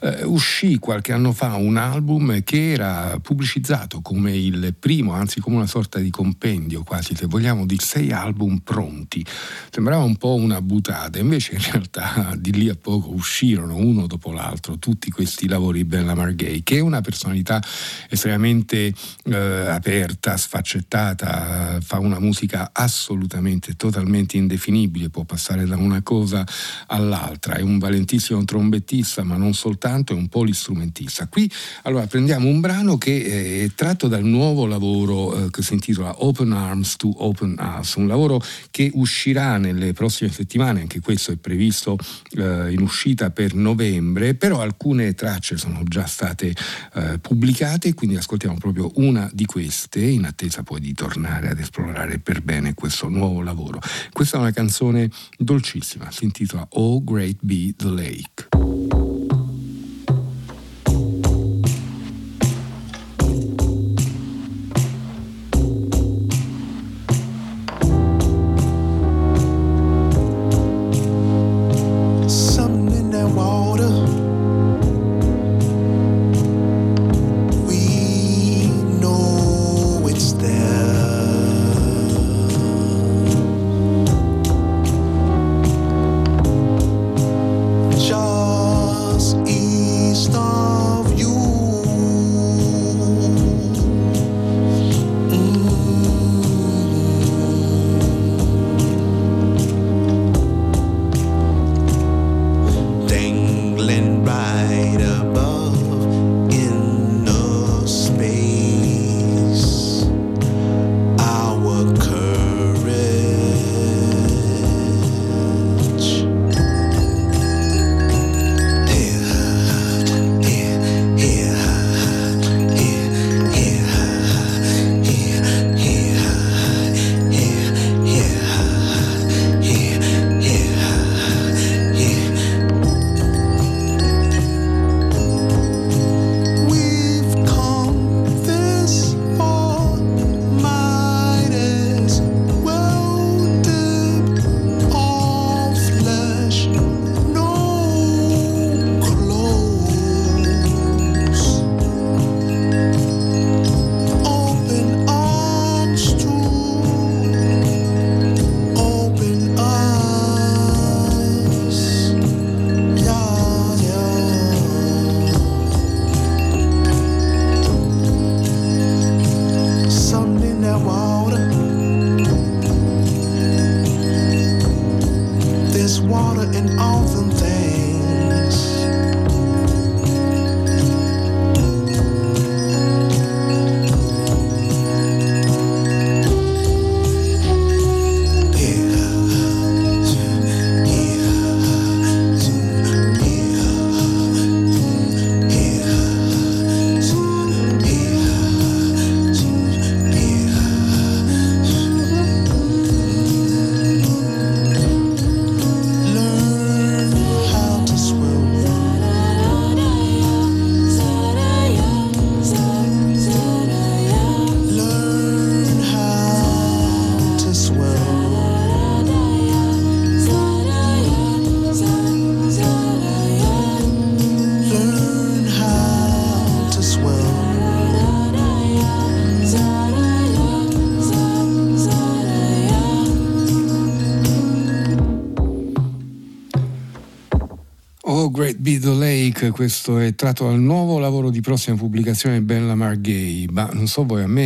eh, uscì qualche anno fa un album che era pubblicizzato come il primo, anzi come una sorta di compendio quasi, se vogliamo, di sei album pronti, sembrava un po' una buttata, invece in realtà di lì a poco uscirono uno dopo l'altro tutti questi lavori di Ben Lamar Gay, che è una personalità estremamente eh, aperta, sfaccettata, fa una musica assolutamente, totalmente indefinibile, può passare da una cosa all'altra, è un valentissimo trombettista, ma non soltanto, è un polistrumentista. Qui allora prendiamo un brano che è tratto dal nuovo lavoro eh, che si intitola Open Arms to Open Us, un lavoro che uscirà nelle prossime settimane, anche questo è previsto eh, in uscita per novembre, però alcune tracce sono già state eh, pubblicate, quindi ascoltiamo proprio una di queste, in attesa poi di tornare ad esplorare per bene questo nuovo lavoro. Questa è una canzone dolcissima, si intitola Oh Great Be the Lake. Great Beetle Lake, questo è tratto dal nuovo lavoro di prossima pubblicazione Ben Lamar Gay, ma non so voi, a me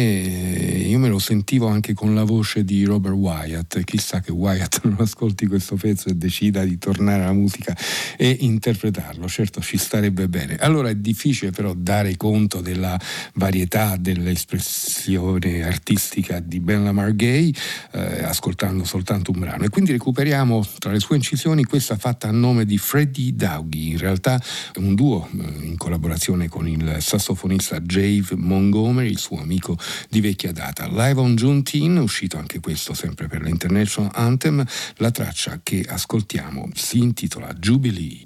io me lo sentivo anche con la voce di Robert Wyatt, chissà che Wyatt non ascolti questo pezzo e decida di tornare alla musica e interpretarlo, certo ci starebbe bene. Allora è difficile però dare conto della varietà dell'espressione artistica di Ben Lamar Gay eh, ascoltando soltanto un brano. E quindi recuperiamo tra le sue incisioni questa fatta a nome di Freddie Daughy, in realtà un duo eh, in collaborazione con il sassofonista Jave Montgomery, il suo amico di vecchia data. Live on Juneteenth, uscito anche questo sempre per l'International Anthem, la traccia che ascoltiamo si intitola Jubilee.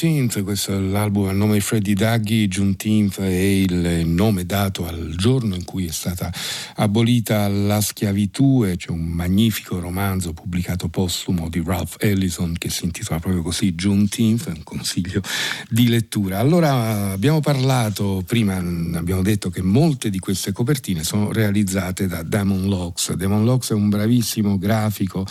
Juneteenth, questo è l'album a nome di Freddie Duggy, Juneteenth è il nome dato al giorno in cui è stata abolita la schiavitù e c'è un magnifico romanzo pubblicato postumo di Ralph Ellison che si intitola proprio così Juneteenth, un consiglio di lettura. Allora abbiamo parlato, prima abbiamo detto che molte di queste copertine sono realizzate da Damon Locks. Damon Locks è un bravissimo grafico,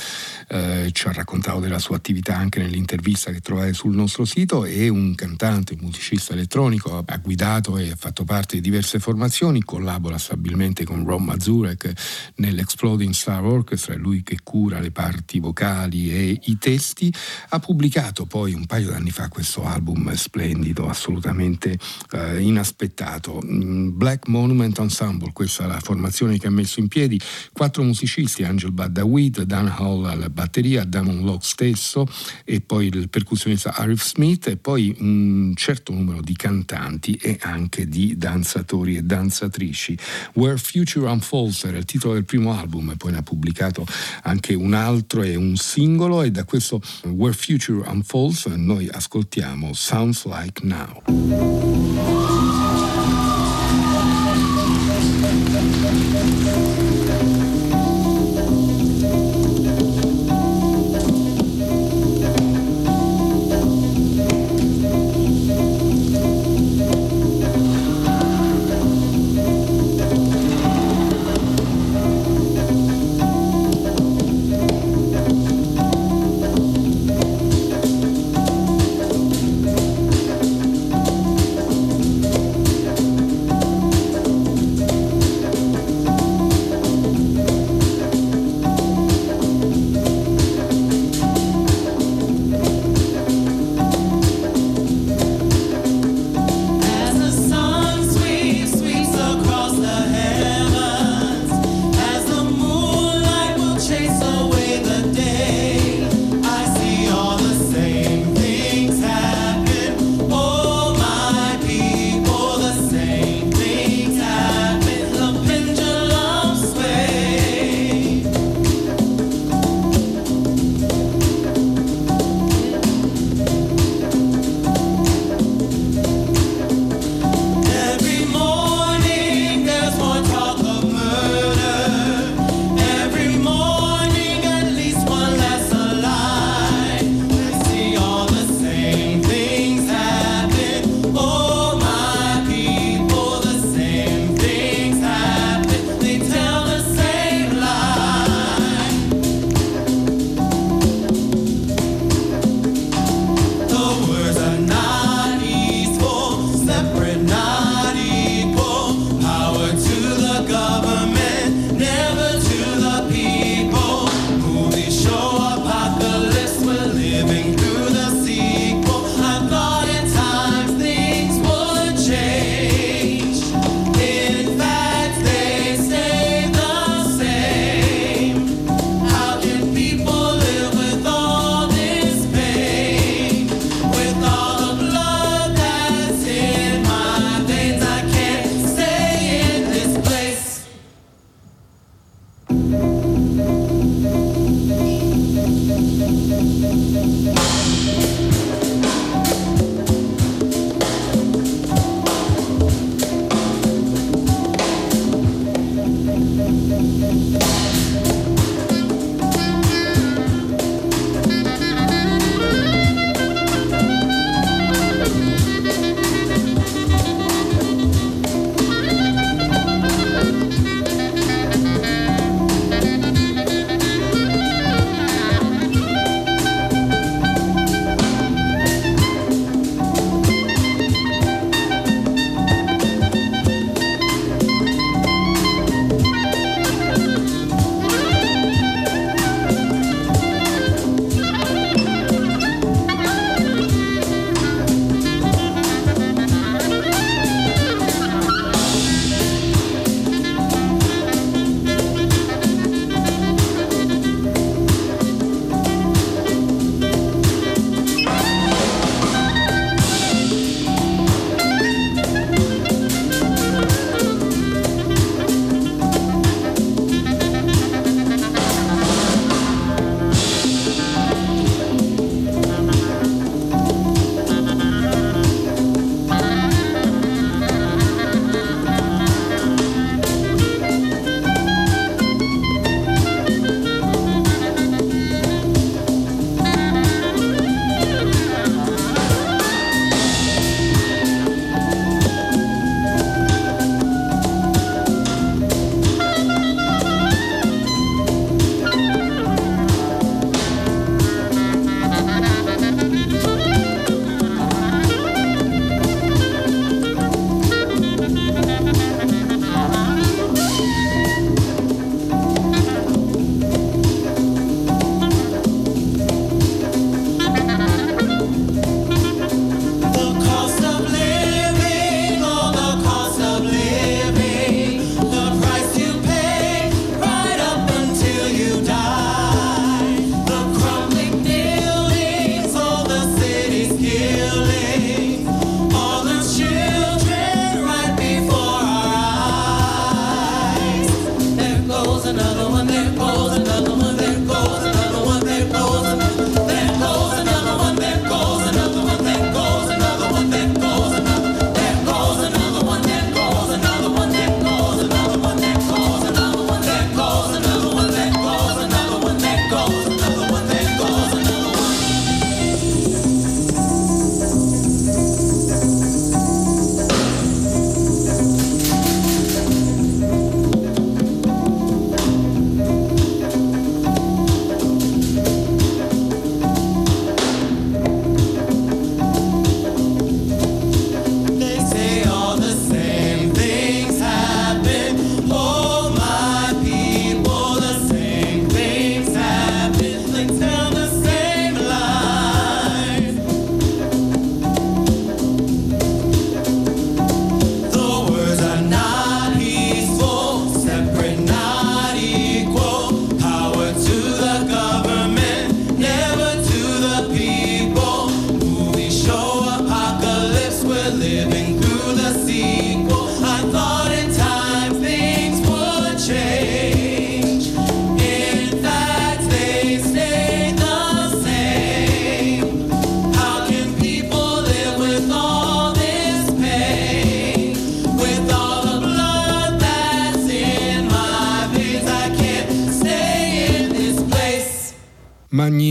ci ha raccontato della sua attività anche nell'intervista che trovate sul nostro Esposito è un cantante, un musicista elettronico, ha guidato e ha fatto parte di diverse formazioni, collabora stabilmente con Ron Mazurek nell'Exploding Star Orchestra, è lui che cura le parti vocali e i testi. Ha pubblicato poi un paio d'anni fa questo album splendido, assolutamente eh, inaspettato. Mm, Black Monument Ensemble, questa è la formazione che ha messo in piedi, quattro musicisti, Angel Badawid, Dan Hall alla batteria, Damon Locke stesso e poi il percussionista Arif Smith e poi un certo numero di cantanti e anche di danzatori e danzatrici. Where Future Unfolds era il titolo del primo album e poi ne ha pubblicato anche un altro e un singolo e da questo Where Future Unfolds noi ascoltiamo Sounds Like Now.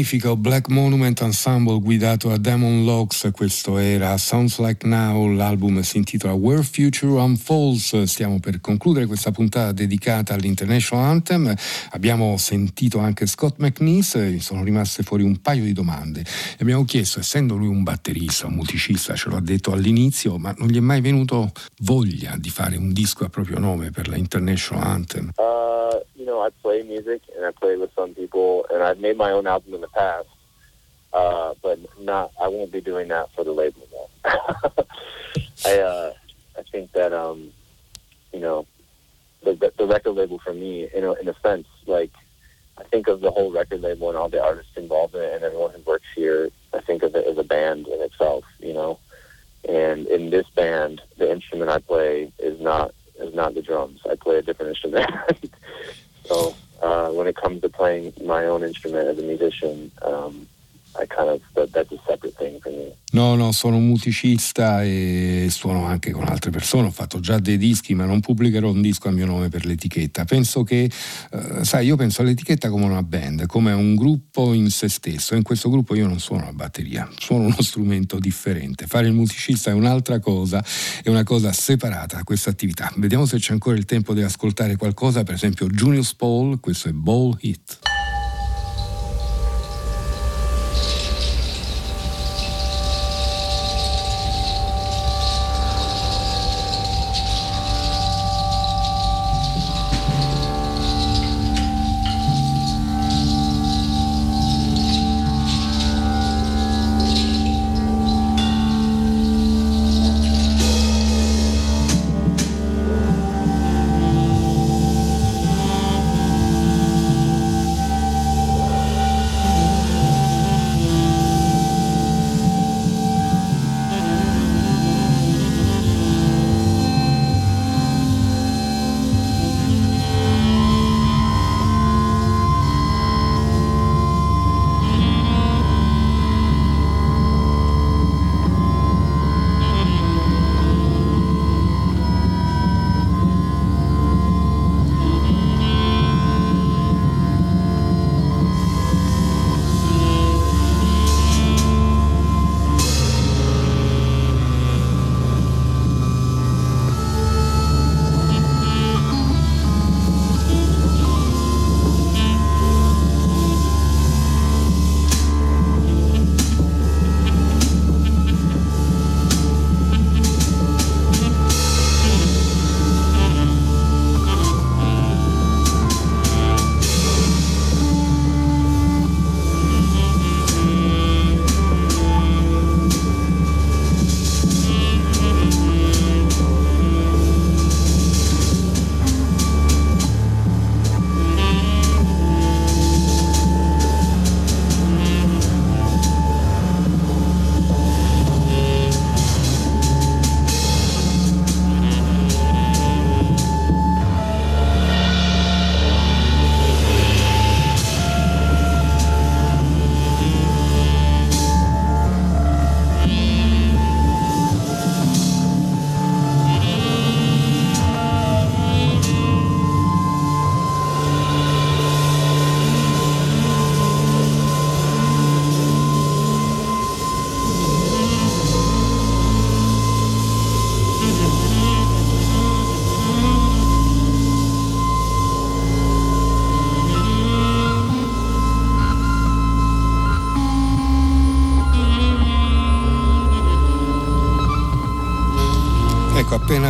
Magnifico Black Monument Ensemble guidato da Damon Locks, questo era Sounds Like Now, l'album si intitola Where Future Unfolds, stiamo per concludere questa puntata dedicata all'International Anthem, abbiamo sentito anche Scott McNeese, sono rimaste fuori un paio di domande. E abbiamo chiesto, essendo lui un batterista, un musicista, ce l'ha detto all'inizio, ma non gli è mai venuto voglia di fare un disco a proprio nome per la International Anthem? Uh, know, I play music and I play with some people, and I've made my own album in the past, uh, but not. I won't be doing that for the label. I uh, I think that um, you know, the the record label for me, you know, in a sense, like I think of the whole record label and all the artists involved in it and everyone who works here. I think of it as a band in itself, you know. And in this band, the instrument I play is not is not the drums. I play a different instrument. so uh, when it comes to playing my own instrument as a musician, um, kind of. No, no, sono un musicista e suono anche con altre persone, ho fatto già dei dischi, ma non pubblicherò un disco a mio nome per l'etichetta. Penso che, eh, sai, io penso all'etichetta come una band, come un gruppo in se stesso. In questo gruppo io non suono la batteria, suono uno strumento differente. Fare il musicista è un'altra cosa, è una cosa separata da questa attività. Vediamo se c'è ancora il tempo di ascoltare qualcosa, per esempio Junius Paul, questo è Ball Hit.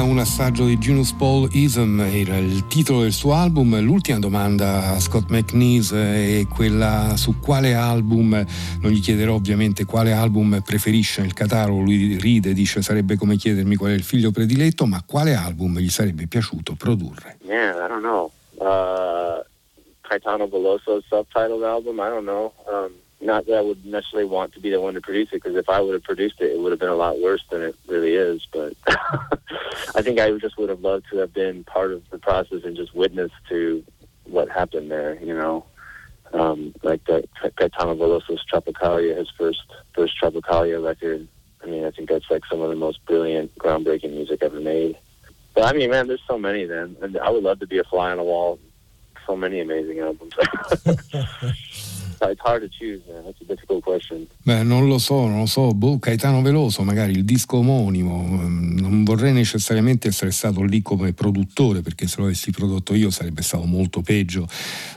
Un assaggio di Junus Paul Ism, era il titolo del suo album. L'ultima domanda a Scott McNeese è quella su quale album, non gli chiederò ovviamente quale album preferisce nel catalogo, lui ride, dice sarebbe come chiedermi qual è il figlio prediletto, ma quale album gli sarebbe piaciuto produrre? Yeah, I don't know. Uh, Caetano Veloso's subtitled album, I don't know. Um, not that I would necessarily want to be the one to produce it, because if I would have produced it, it would have been a lot worse than it really is. But I think I just would have loved to have been part of the process and just witness to what happened there. You know, um, like that Gaetano Veloso's Tropicalia, his first first Tropicalia record. I mean, I think that's like some of the most brilliant, groundbreaking music ever made. But I mean, man, there's so many. Then, and I would love to be a fly on the wall. So many amazing albums. it's hard to choose, man. That's a difficult question. Beh, non lo so, non lo so. Boh, Caetano Veloso, magari il disco omonimo. mm, Non vorrei necessariamente essere stato lì come produttore, perché se lo avessi prodotto io sarebbe stato molto peggio.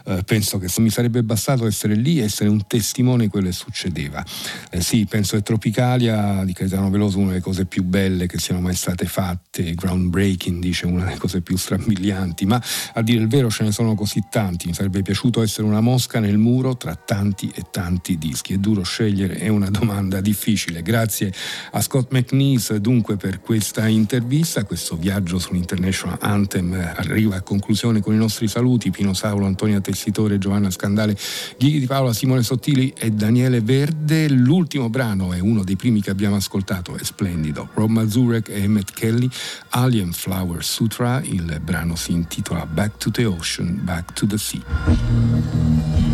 Eh, penso che mi sarebbe bastato essere lì e essere un testimone di quello che succedeva. Eh, sì, penso che Tropicalia di Caetano Veloso una delle cose più belle che siano mai state fatte, groundbreaking, dice una delle cose più strabilianti, ma a dire il vero ce ne sono così tanti. Mi sarebbe piaciuto essere una mosca nel muro tra tanti e tanti dischi. È duro scegliere, è una domanda difficile. Grazie a Scott McNeese dunque per questa intervista, questo viaggio sull'International Anthem arriva a conclusione con i nostri saluti. Pino Saulo, Antonia Tessitore, Giovanna Scandale, Ghighi di Paola, Simone Sottili e Daniele Verde. L'ultimo brano è uno dei primi che abbiamo ascoltato, è splendido. Rob Mazurek e Emmett Kelly, Alien Flower Sutra, il brano si intitola Back to the Ocean, Back to the Sea.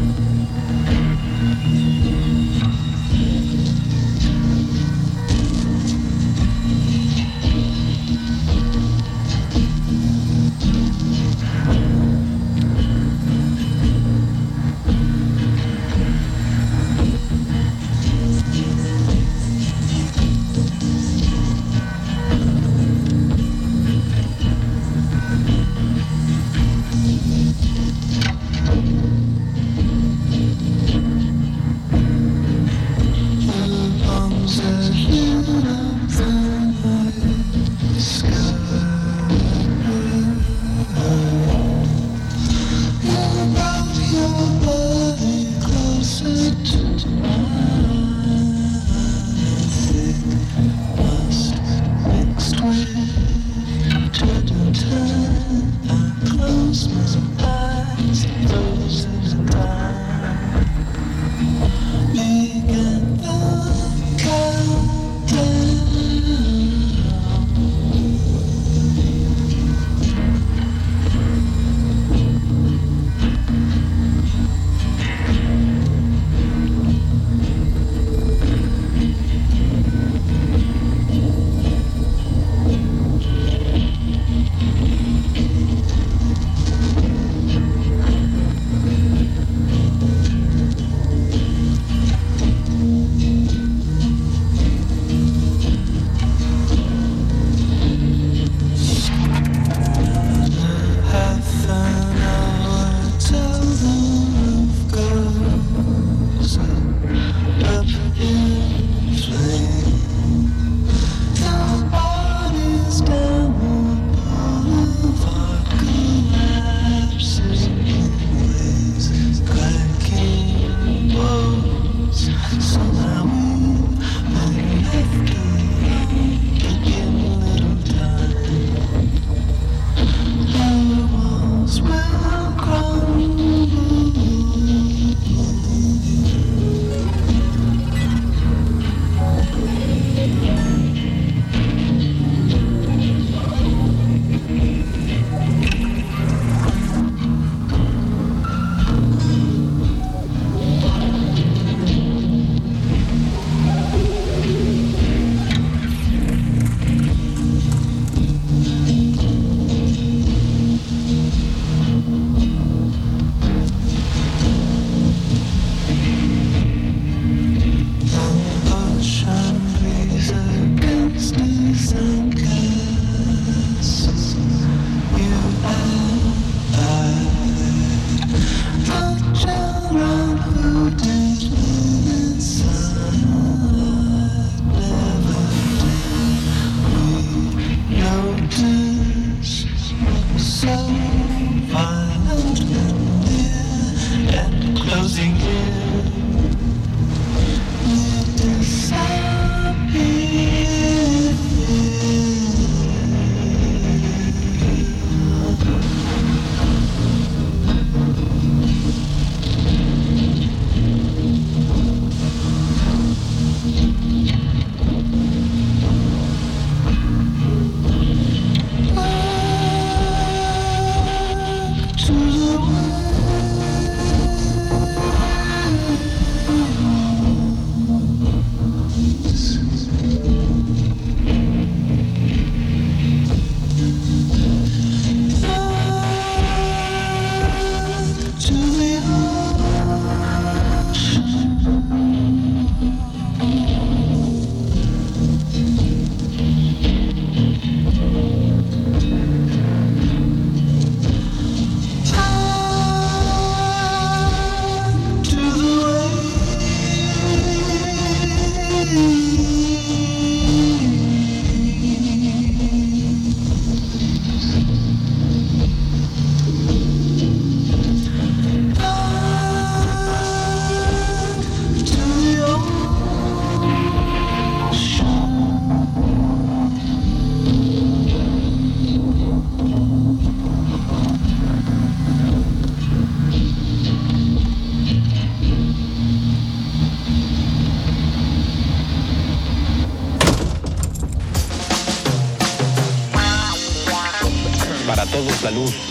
salud.